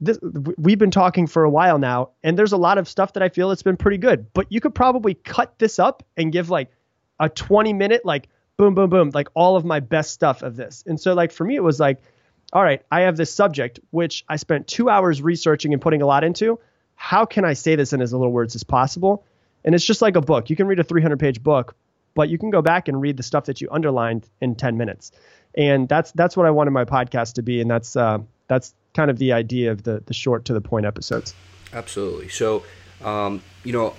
B: this, we've been talking for a while now, and there's a lot of stuff that I feel that's been pretty good. But you could probably cut this up and give like a 20 minute, like boom, boom, boom, like all of my best stuff of this. And so, like, for me, it was like, all right, I have this subject, which I spent two hours researching and putting a lot into. How can I say this in as little words as possible? And it's just like a book. You can read a 300 page book, but you can go back and read the stuff that you underlined in 10 minutes. And that's that's what I wanted my podcast to be, and that's uh, that's kind of the idea of the the short to the point episodes.
A: Absolutely. So, um, you know,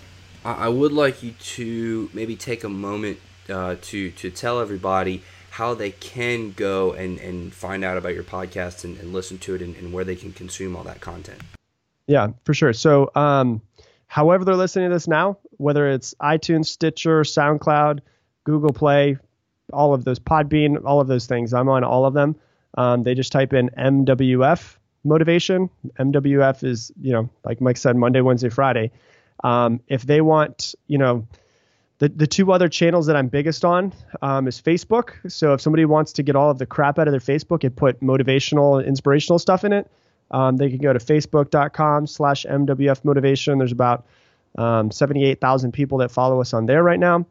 A: I, I would like you to maybe take a moment uh, to to tell everybody how they can go and, and find out about your podcast and, and listen to it and, and, where they can consume all that content.
B: Yeah, for sure. So, um, however they're listening to this now, whether it's iTunes, Stitcher, SoundCloud, Google Play, all of those, Podbean, all of those things, I'm on all of them. Um, they just type in MWF motivation. MWF is, you know, like Mike said, Monday, Wednesday, Friday. Um, if they want, you know, the, the two other channels that I'm biggest on um, is Facebook. So if somebody wants to get all of the crap out of their Facebook and put motivational, inspirational stuff in it, um, they can go to facebook.com slash MWF motivation. There's about um, 78,000 people that follow us on there right now.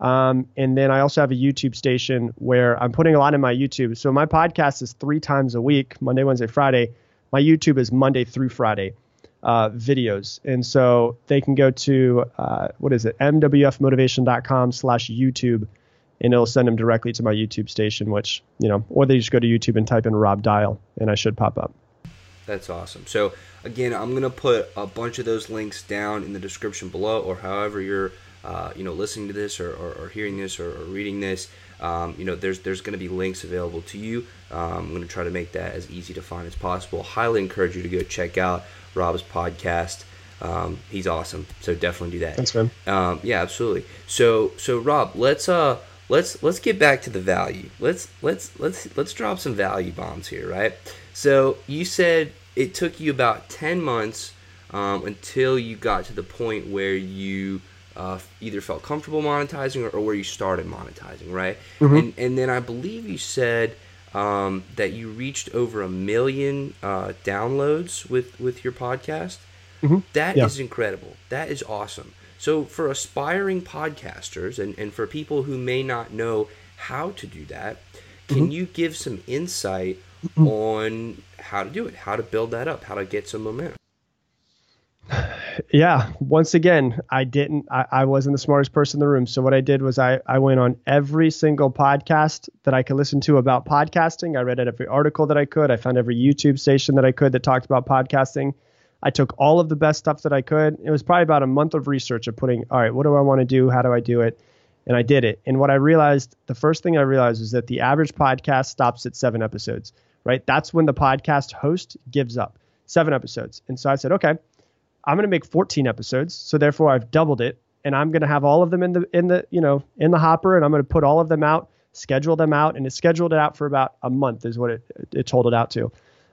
B: Um, and then I also have a YouTube station where I'm putting a lot in my YouTube. So my podcast is three times a week, Monday, Wednesday, Friday. My YouTube is Monday through Friday. Uh, videos. And so they can go to, uh, what is it, mwfmotivation.com slash YouTube, and it'll send them directly to my YouTube station, which, you know, or they just go to YouTube and type in Rob Dial, and I should pop up.
A: That's awesome. So, again, I'm to put a bunch of those links down in the description below, or however you're, uh, you know, listening to this or, or, or hearing this or, or reading this. Um, you know, there's there's going to be links available to you. Um, I'm going to try to make that as easy to find as possible. Highly encourage you to go check out Rob's podcast. Um, he's awesome, so definitely do that.
B: Thanks, man.
A: Um, yeah, absolutely. So so Rob, let's uh let's let's get back to the value. Let's let's let's let's drop some value bombs here, right? So you said it took you about ten months um, until you got to the point where you uh, either felt comfortable monetizing or, or, where you started monetizing, right? Mm-hmm. And and then I believe you said um, that you reached over a million uh, downloads with with your podcast. Mm-hmm. That yeah. is incredible. That is awesome. So for aspiring podcasters and, and for people who may not know how to do that, can mm-hmm. you give some insight mm-hmm. on how to do it, how to build that up, how to get some momentum?
B: Yeah, once again, I didn't, I, I, wasn't the smartest person in the room. So what I did was I, I went on every single podcast that I could listen to about podcasting. I read every article that I could. I found every YouTube station that I could that talked about podcasting. I took all of the best stuff that I could. It was probably about a month of research of putting, all right, what do I want to do? How do I do it? And I did it. And what I realized, the first thing I realized was that the average podcast stops at seven episodes, right? That's when the podcast host gives up seven episodes. And so I said, okay, I'm going to make 14 episodes. So therefore I've doubled it and I'm going to have all of them in the, in the, you know, in the hopper and I'm going to put all of them out, schedule them out. And it scheduled it out for about a month is what it, it told it out to.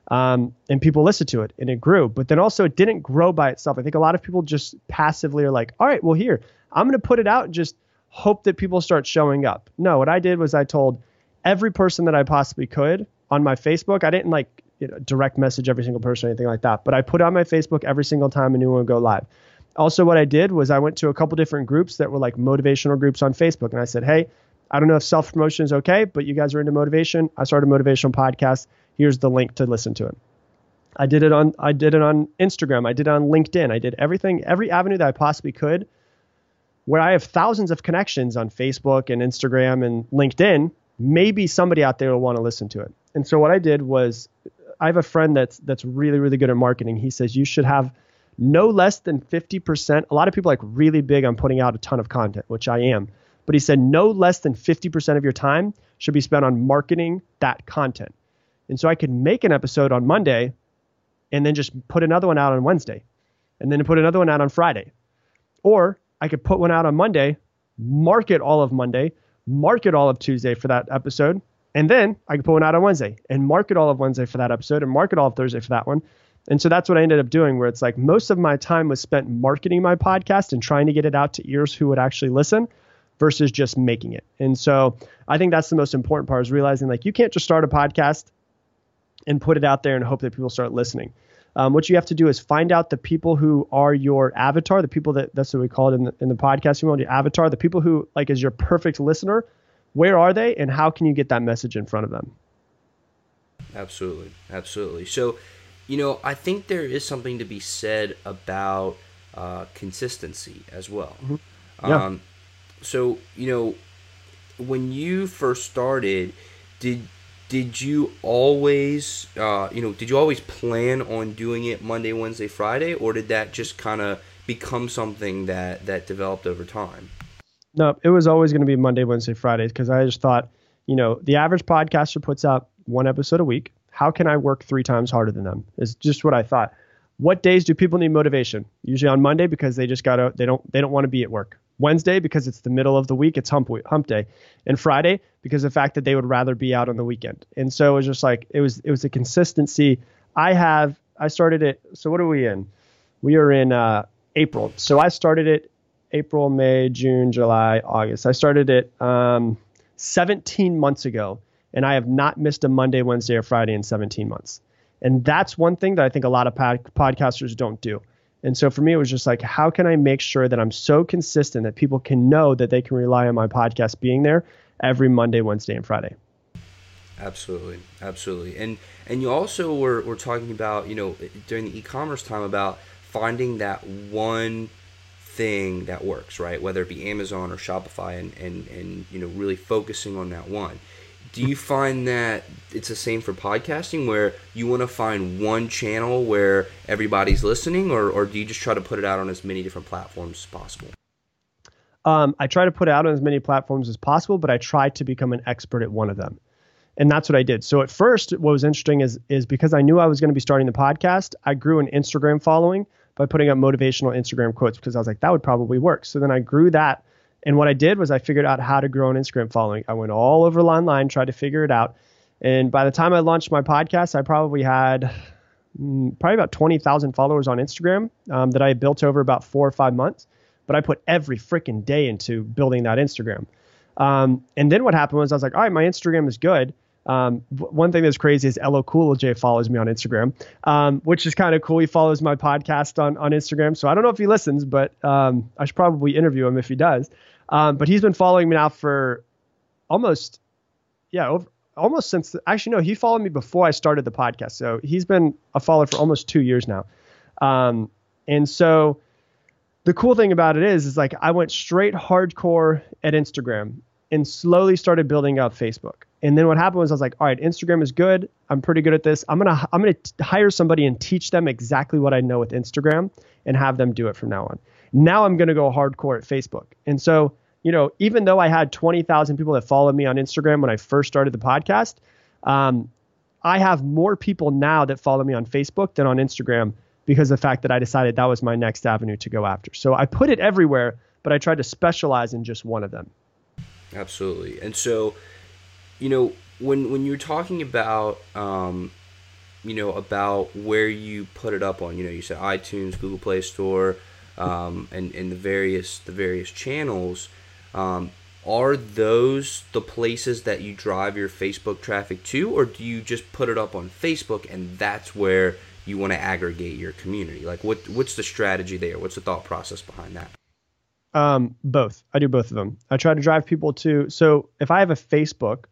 B: Um, and people listened to it and it grew. But then also it didn't grow by itself. I think a lot of people just passively are like, all right, well, here, I'm going to put it out and just hope that people start showing up. No, what I did was I told every person that I possibly could on my Facebook. I didn't like you know, direct message every single person or anything like that, but I put on my Facebook every single time a new one would go live. Also, what I did was I went to a couple different groups that were like motivational groups on Facebook, and I said, hey, I don't know if self promotion is okay, but you guys are into motivation. I started a motivational podcast. Here's the link to listen to it. I did it on I did it on Instagram. I did it on LinkedIn. I did everything, every avenue that I possibly could. Where I have thousands of connections on Facebook and Instagram and LinkedIn, maybe somebody out there will want to listen to it. And so what I did was I have a friend that's that's really really good at marketing. He says you should have no less than 50%. A lot of people like really big on putting out a ton of content, which I am. But he said no less than 50% of your time should be spent on marketing that content. And so I could make an episode on Monday and then just put another one out on Wednesday and then put another one out on Friday. Or I could put one out on Monday, market all of Monday, market all of Tuesday for that episode, and then I could put one out on Wednesday and market all of Wednesday for that episode and market all of Thursday for that one. And so that's what I ended up doing, where it's like most of my time was spent marketing my podcast and trying to get it out to ears who would actually listen versus just making it. And so I think that's the most important part is realizing like you can't just start a podcast and put it out there and hope that people start listening. Um, what you have to do is find out the people who are your avatar, the people that that's what we call it in the, in the podcast. You want your avatar, the people who like is your perfect listener. Where are they, and how can you get that message in front of them?
A: Absolutely, absolutely. So, you know, I think there is something to be said about uh, consistency as well. Mm-hmm. Yeah. Um, so, you know, when you first started, did did you always, uh, you know, did you always plan on doing it Monday, Wednesday, Friday, or did that just kind of become something that that developed over time?
B: No, it was always going to be Monday, Wednesday, Friday because I just thought, you know, the average podcaster puts out one episode a week. How can I work three times harder than them? Is just what I thought. What days do people need motivation? Usually on Monday because they just got to they don't they don't want to be at work. Wednesday because it's the middle of the week, it's hump hump day, and Friday because the fact that they would rather be out on the weekend. And so it was just like it was it was a consistency. I have I started it. So what are we in? We are in uh, April. So I started it April, May, June, July, August. I started it um, 17 months ago, and I have not missed a Monday, Wednesday, or Friday in 17 months. And that's one thing that I think a lot of pod- podcasters don't do. And so for me, it was just like, how can I make sure that I'm so consistent that people can know that they can rely on my podcast being there every Monday, Wednesday, and Friday?
A: Absolutely, absolutely. And and you also were, were talking about, you know, during the e-commerce time about finding that one thing that works, right? Whether it be Amazon or Shopify, and and and you know really focusing on that one. Do you find that it's the same for podcasting, where you want to find one channel where everybody's listening, or or do you just try to put it out on as many different platforms as possible?
B: Um, I try to put it out on as many platforms as possible, but I try to become an expert at one of them. And that's what I did. So at first, what was interesting is is because I knew I was going to be starting the podcast, I grew an Instagram following by putting up motivational Instagram quotes because I was like, that would probably work. So then I grew that. And what I did was I figured out how to grow an Instagram following. I went all over online, tried to figure it out. And by the time I launched my podcast, I probably had mm, probably about 20,000 followers on Instagram um, that I built over about four or five months but I put every freaking day into building that Instagram. Um, and then what happened was I was like, all right, my Instagram is good. Um, one thing that's crazy is LL Cool J follows me on Instagram, um, which is kind of cool. He follows my podcast on, on Instagram. So I don't know if he listens, but um, I should probably interview him if he does. Um, but he's been following me now for almost, yeah, over, almost since, actually, no, he followed me before I started the podcast. So he's been a follower for almost two years now. Um, and so, the cool thing about it is, is like I went straight hardcore at Instagram and slowly started building out Facebook. And then what happened was I was like, all right, Instagram is good. I'm pretty good at this. I'm gonna I'm gonna t- hire somebody and teach them exactly what I know with Instagram and have them do it from now on. Now I'm gonna go hardcore at Facebook. And so you know, even though I had 20,000 people that followed me on Instagram when I first started the podcast, um, I have more people now that follow me on Facebook than on Instagram because of the fact that I decided that was my next avenue to go after. So I put it everywhere, but I tried to specialize in just one of them.
A: Absolutely. And so, you know, when when you're talking about um, you know, about where you put it up on, you know, you said iTunes, Google Play Store, um, and, and the various the various channels, um, are those the places that you drive your Facebook traffic to, or do you just put it up on Facebook and that's where you want to aggregate your community? Like, what what's the strategy there? What's the thought process behind that?
B: Um, both. I do both of them. I try to drive people to. So if I have a Facebook,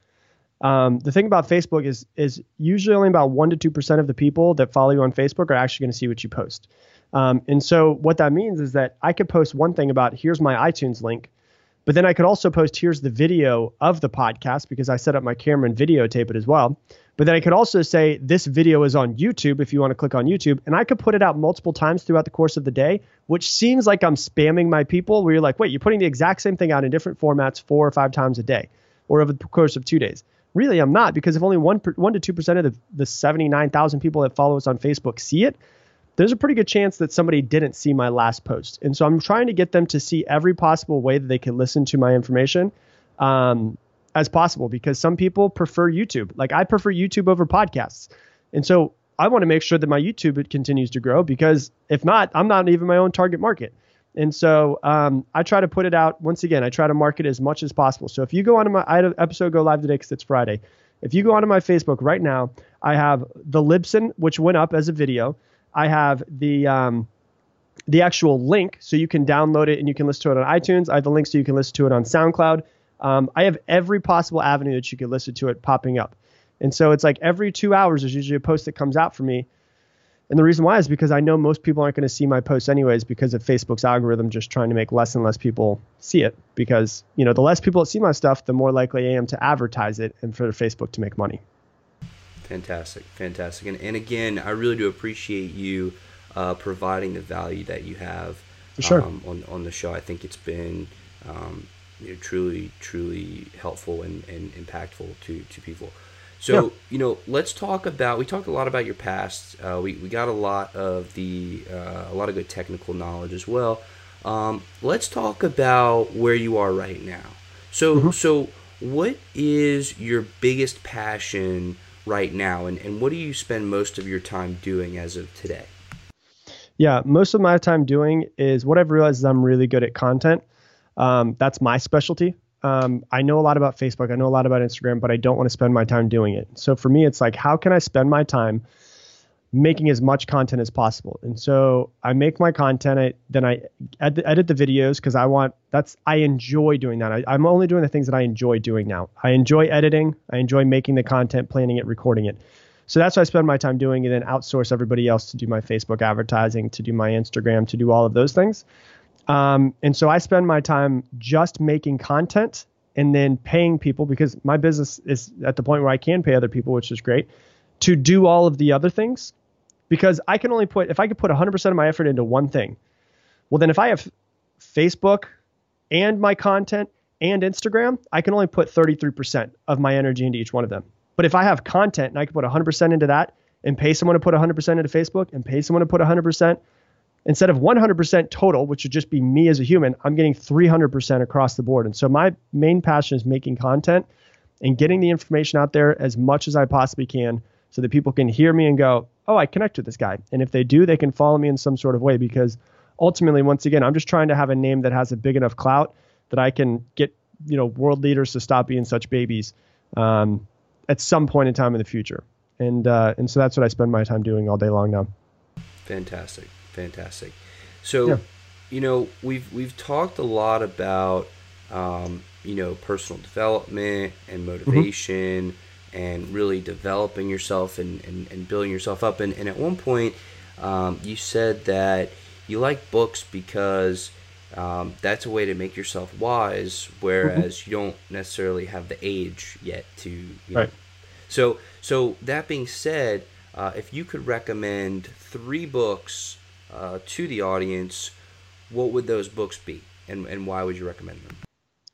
B: um, the thing about Facebook is is usually only about one to two percent of the people that follow you on Facebook are actually going to see what you post. Um, and so what that means is that I could post one thing about here's my iTunes link, but then I could also post here's the video of the podcast because I set up my camera and videotape it as well. But then I could also say this video is on YouTube if you want to click on YouTube, and I could put it out multiple times throughout the course of the day, which seems like I'm spamming my people. Where you're like, wait, you're putting the exact same thing out in different formats four or five times a day, or over the course of two days. Really, I'm not because if only one one to two percent of the the 79,000 people that follow us on Facebook see it, there's a pretty good chance that somebody didn't see my last post. And so I'm trying to get them to see every possible way that they can listen to my information. Um, as possible because some people prefer YouTube. Like I prefer YouTube over podcasts. And so I want to make sure that my YouTube continues to grow because if not, I'm not even my own target market. And so um, I try to put it out once again. I try to market as much as possible. So if you go onto my episode go live today because it's Friday. If you go onto my Facebook right now, I have the Libsyn which went up as a video. I have the um, the actual link so you can download it and you can listen to it on iTunes. I have the link so you can listen to it on SoundCloud. Um, I have every possible avenue that you could listen to it popping up. And so it's like every two hours there's usually a post that comes out for me. And the reason why is because I know most people aren't going to see my posts anyways because of Facebook's algorithm just trying to make less and less people see it. Because, you know, the less people that see my stuff, the more likely I am to advertise it and for Facebook to make money.
A: Fantastic. Fantastic. And, and again, I really do appreciate you uh, providing the value that you have
B: sure.
A: um, on, on the show. I think it's been um, you know, truly, truly helpful and, and impactful to, to people. So, yeah. you know, let's talk about, we talked a lot about your past. Uh, we, we got a lot of the, uh, a lot of good technical knowledge as well. Um, let's talk about where you are right now. So, mm-hmm. so what is your biggest passion right now? And, and what do you spend most of your time doing as of today?
B: Yeah, most of my time doing is what I've realized is I'm really good at content. Um, that's my specialty. Um, I know a lot about Facebook. I know a lot about Instagram, but I don't want to spend my time doing it. So for me, it's like, how can I spend my time making as much content as possible? And so I make my content. I, then I ed- edit the videos because I want. That's I enjoy doing that. I, I'm only doing the things that I enjoy doing now. I enjoy editing. I enjoy making the content, planning it, recording it. So that's what I spend my time doing, and then outsource everybody else to do my Facebook advertising, to do my Instagram, to do all of those things. Um, and so I spend my time just making content and then paying people because my business is at the point where I can pay other people, which is great, to do all of the other things. Because I can only put, if I could put 100% of my effort into one thing, well, then if I have Facebook and my content and Instagram, I can only put 33% of my energy into each one of them. But if I have content and I can put 100% into that and pay someone to put 100% into Facebook and pay someone to put 100%, instead of 100% total, which would just be me as a human, I'm getting 300% across the board. And so my main passion is making content and getting the information out there as much as I possibly can so that people can hear me and go, oh, I connect with this guy. And if they do, they can follow me in some sort of way because ultimately, once again, I'm just trying to have a name that has a big enough clout that I can get, you know, world leaders to stop being such babies um, at some point in time in the future. And, uh, and so that's what I spend my time doing all day long now.
A: Fantastic fantastic. So, yeah. you know, we've we've talked a lot about um, you know personal development and mm-hmm. motivation mm-hmm. And really developing yourself and, and, and building yourself up. And, and at one point, um, you said that you like books because um, that's a way to make yourself wise, whereas mm-hmm. you don't necessarily have the age yet to. You know. Right. So, so that being said, uh, if you could recommend three books uh, to the audience, what would those books be, and and why would you recommend them?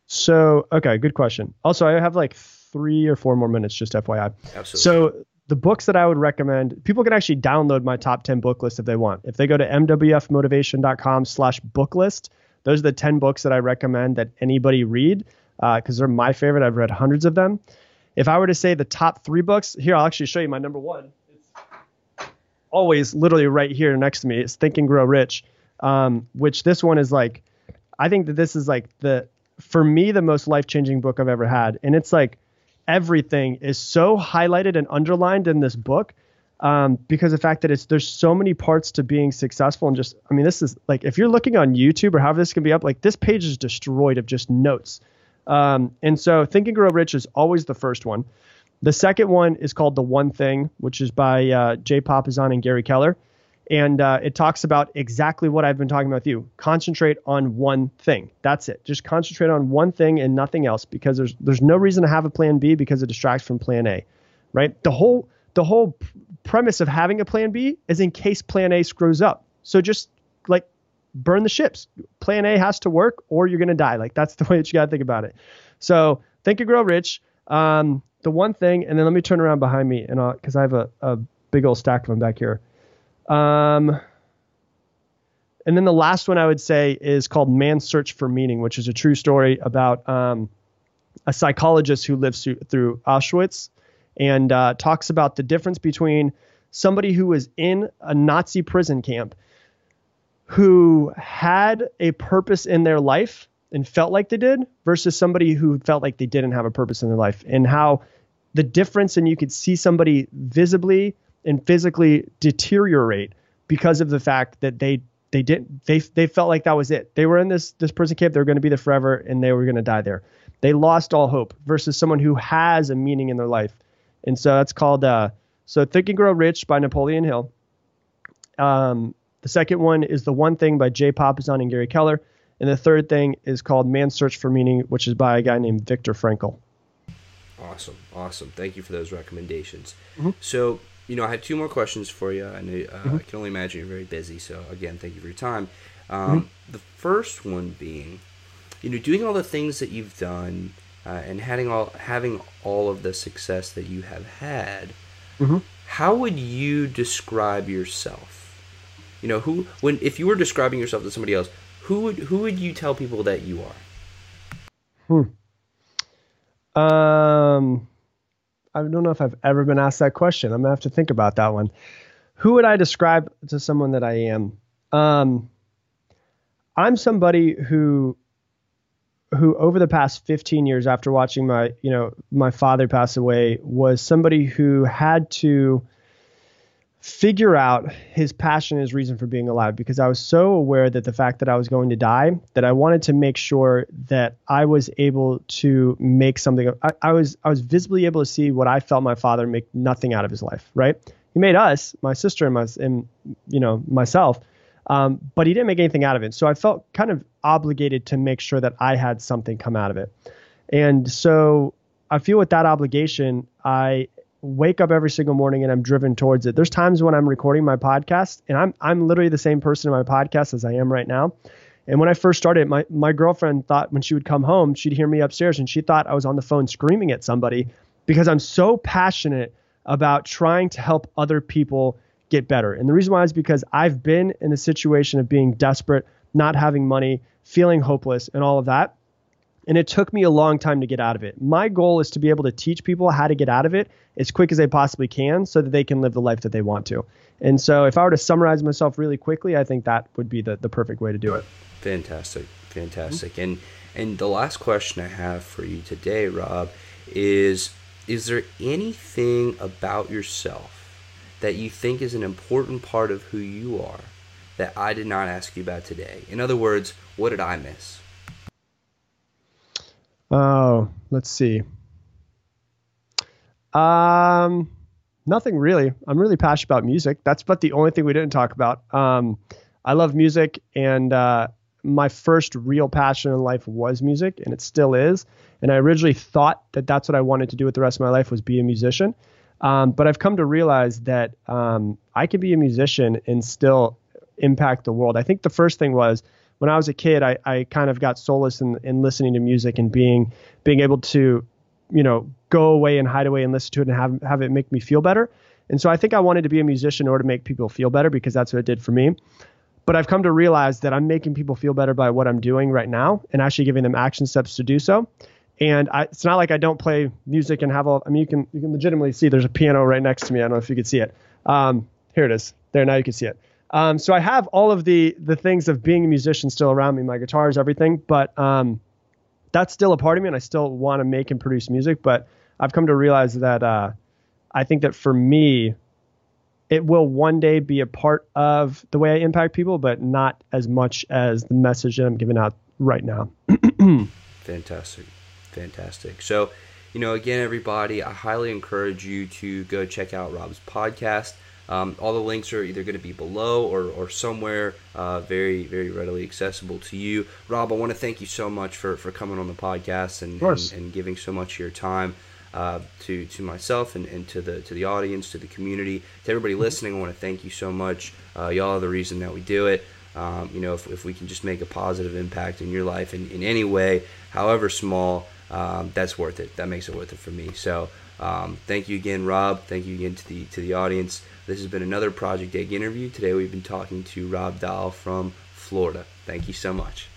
B: So okay, good question. Also, I have like three or four more minutes, just FYI.
A: Absolutely.
B: So the books that I would recommend, people can actually download my top 10 book list if they want. If they go to mwfmotivation.com slash book list, those are the 10 books that I recommend that anybody read because uh, they're my favorite. I've read hundreds of them. If I were to say the top three books, here, I'll actually show you my number one It's always literally right here next to me. It's Think and Grow Rich, um, which this one is like, I think that this is like the, for me, the most life changing book I've ever had. And it's like everything is so highlighted and underlined in this book um, because the fact that it's there's so many parts to being successful and just I mean this is like if you're looking on YouTube or however this can be up like this page is destroyed of just notes um, and so Think and Grow Rich is always the first one the second one is called The One Thing, which is by uh, Jay Papasan and Gary Keller. And uh, it talks about exactly what I've been talking about with you. Concentrate on one thing. That's it. Just concentrate on one thing and nothing else because there's there's no reason to have a plan B because it distracts from plan A. Right? The whole the whole premise of having a plan B is in case plan A screws up. So just like burn the ships. Plan A has to work or you're to die. Like that's the way that you got to think about it. So think and grow rich. Um, the one thing, and then let me turn around behind me, and because I have a, a big old stack of them back here. Um, and then the last one I would say is called Man's Search for Meaning, which is a true story about um, a psychologist who lives through, Auschwitz and uh, talks about the difference between somebody who was in a Nazi prison camp who had a purpose in their life and felt like they did versus somebody who felt like they didn't have a purpose in their life and how the difference and you could see somebody visibly and physically deteriorate because of the fact that they they didn't they they felt like that was it. They were in this this prison camp, they were going to be there forever and they were going to die there. They lost all hope versus someone who has a meaning in their life. And so that's called uh so Think and Grow Rich by Napoleon Hill. Um the second one is The One Thing by Jay Papasan and Gary Keller. And the third thing is called Man's Search for Meaning, which is by a guy named Viktor Frankl.
A: Awesome, awesome. Thank you for those recommendations. Mm-hmm. So, you know, I had two more questions for you. I, know, uh, mm-hmm. I can only imagine you're very busy. So, again, thank you for your time. Um, mm-hmm. The first one being, you know, doing all the things that you've done uh, and having all having all of the success that you have had. Mm-hmm. How would you describe yourself? You know, who when if you were describing yourself to somebody else, who would who would you tell people that you are?
B: Hmm. Um, I don't know if I've ever been asked that question. I'm gonna have to think about that one. Who would I describe to someone that I am? Um, I'm somebody who who over the past 15 years after watching my you know my father pass away was somebody who had to figure out his passion, his reason for being alive, because I was so aware that the fact that I was going to die, that I wanted to make sure that I was able to make something. I, I was I was visibly able to see what I felt my father make nothing out of his life. Right? He made us, my sister and my and you know myself, um, but he didn't make anything out of it. So I felt kind of obligated to make sure that I had something come out of it, and so I feel with that obligation, I wake up every single morning and I'm driven towards it. There's times when I'm recording my podcast and I'm I'm literally the same person in my podcast as I am right now. And when I first started, my my girlfriend thought when she would come home, she'd hear me upstairs and she thought I was on the phone screaming at somebody because I'm so passionate about trying to help other people get better. And the reason why is because I've been in the situation of being desperate, not having money, feeling hopeless and all of that. And it took me a long time to get out of it. My goal is to be able to teach people how to get out of it as quick as they possibly can so that they can live the life that they want to. And so if I were to summarize myself really quickly, I think that would be the, the perfect way to do it.
A: Fantastic. Fantastic. Mm-hmm. And and the last question I have for you today, Rob, is is there anything about yourself that you think is an important part of who you are that I did not ask you about today? In other words, what did I miss?
B: Oh, let's see. Um, nothing really. I'm really passionate about music. That's but the only thing we didn't talk about. Um, I love music, and uh, my first real passion in life was music, and it still is. And I originally thought that that's what I wanted to do with the rest of my life was be a musician. Um, but I've come to realize that um, I can be a musician and still impact the world. I think the first thing was when I was a kid, I, I kind of got solace in, in listening to music and being being able to, you know, go away and hide away and listen to it and have have it make me feel better. And so I think I wanted to be a musician in order to make people feel better because that's what it did for me. But I've come to realize that I'm making people feel better by what I'm doing right now and actually giving them action steps to do so. And I, it's not like I don't play music and have all. I mean, you can you can legitimately see there's a piano right next to me. I don't know if you could see it. Um, here it is. There now you can see it. Um, so I have all of the the things of being a musician still around me, my guitars, everything, but um, that's still a part of me, and I still want to make and produce music. But I've come to realize that uh, I think that for me, it will one day be a part of the way I impact people, but not as much as the message that I'm giving out right now.
A: Fantastic, fantastic. So, you know, again, everybody, I highly encourage you to go check out Rob's podcast. Um, all the links are either going to be below or, or somewhere uh, very, very readily accessible to you. Rob, I want to thank you so much for, for coming on the podcast and, and, and, giving so much of your time uh, to, to myself and, and to the to the audience, to the community, to everybody mm-hmm. listening. I want to thank you so much. Uh, y'all are the reason that we do it. Um, you know, if, if we can just make a positive impact in your life in, in any way, however small, um, that's worth it. That makes it worth it for me. So um, thank you again, Rob. Thank you again to the to the audience. This has been another Project Egg interview. Today we've been talking to Rob Dial from Florida. Thank you so much.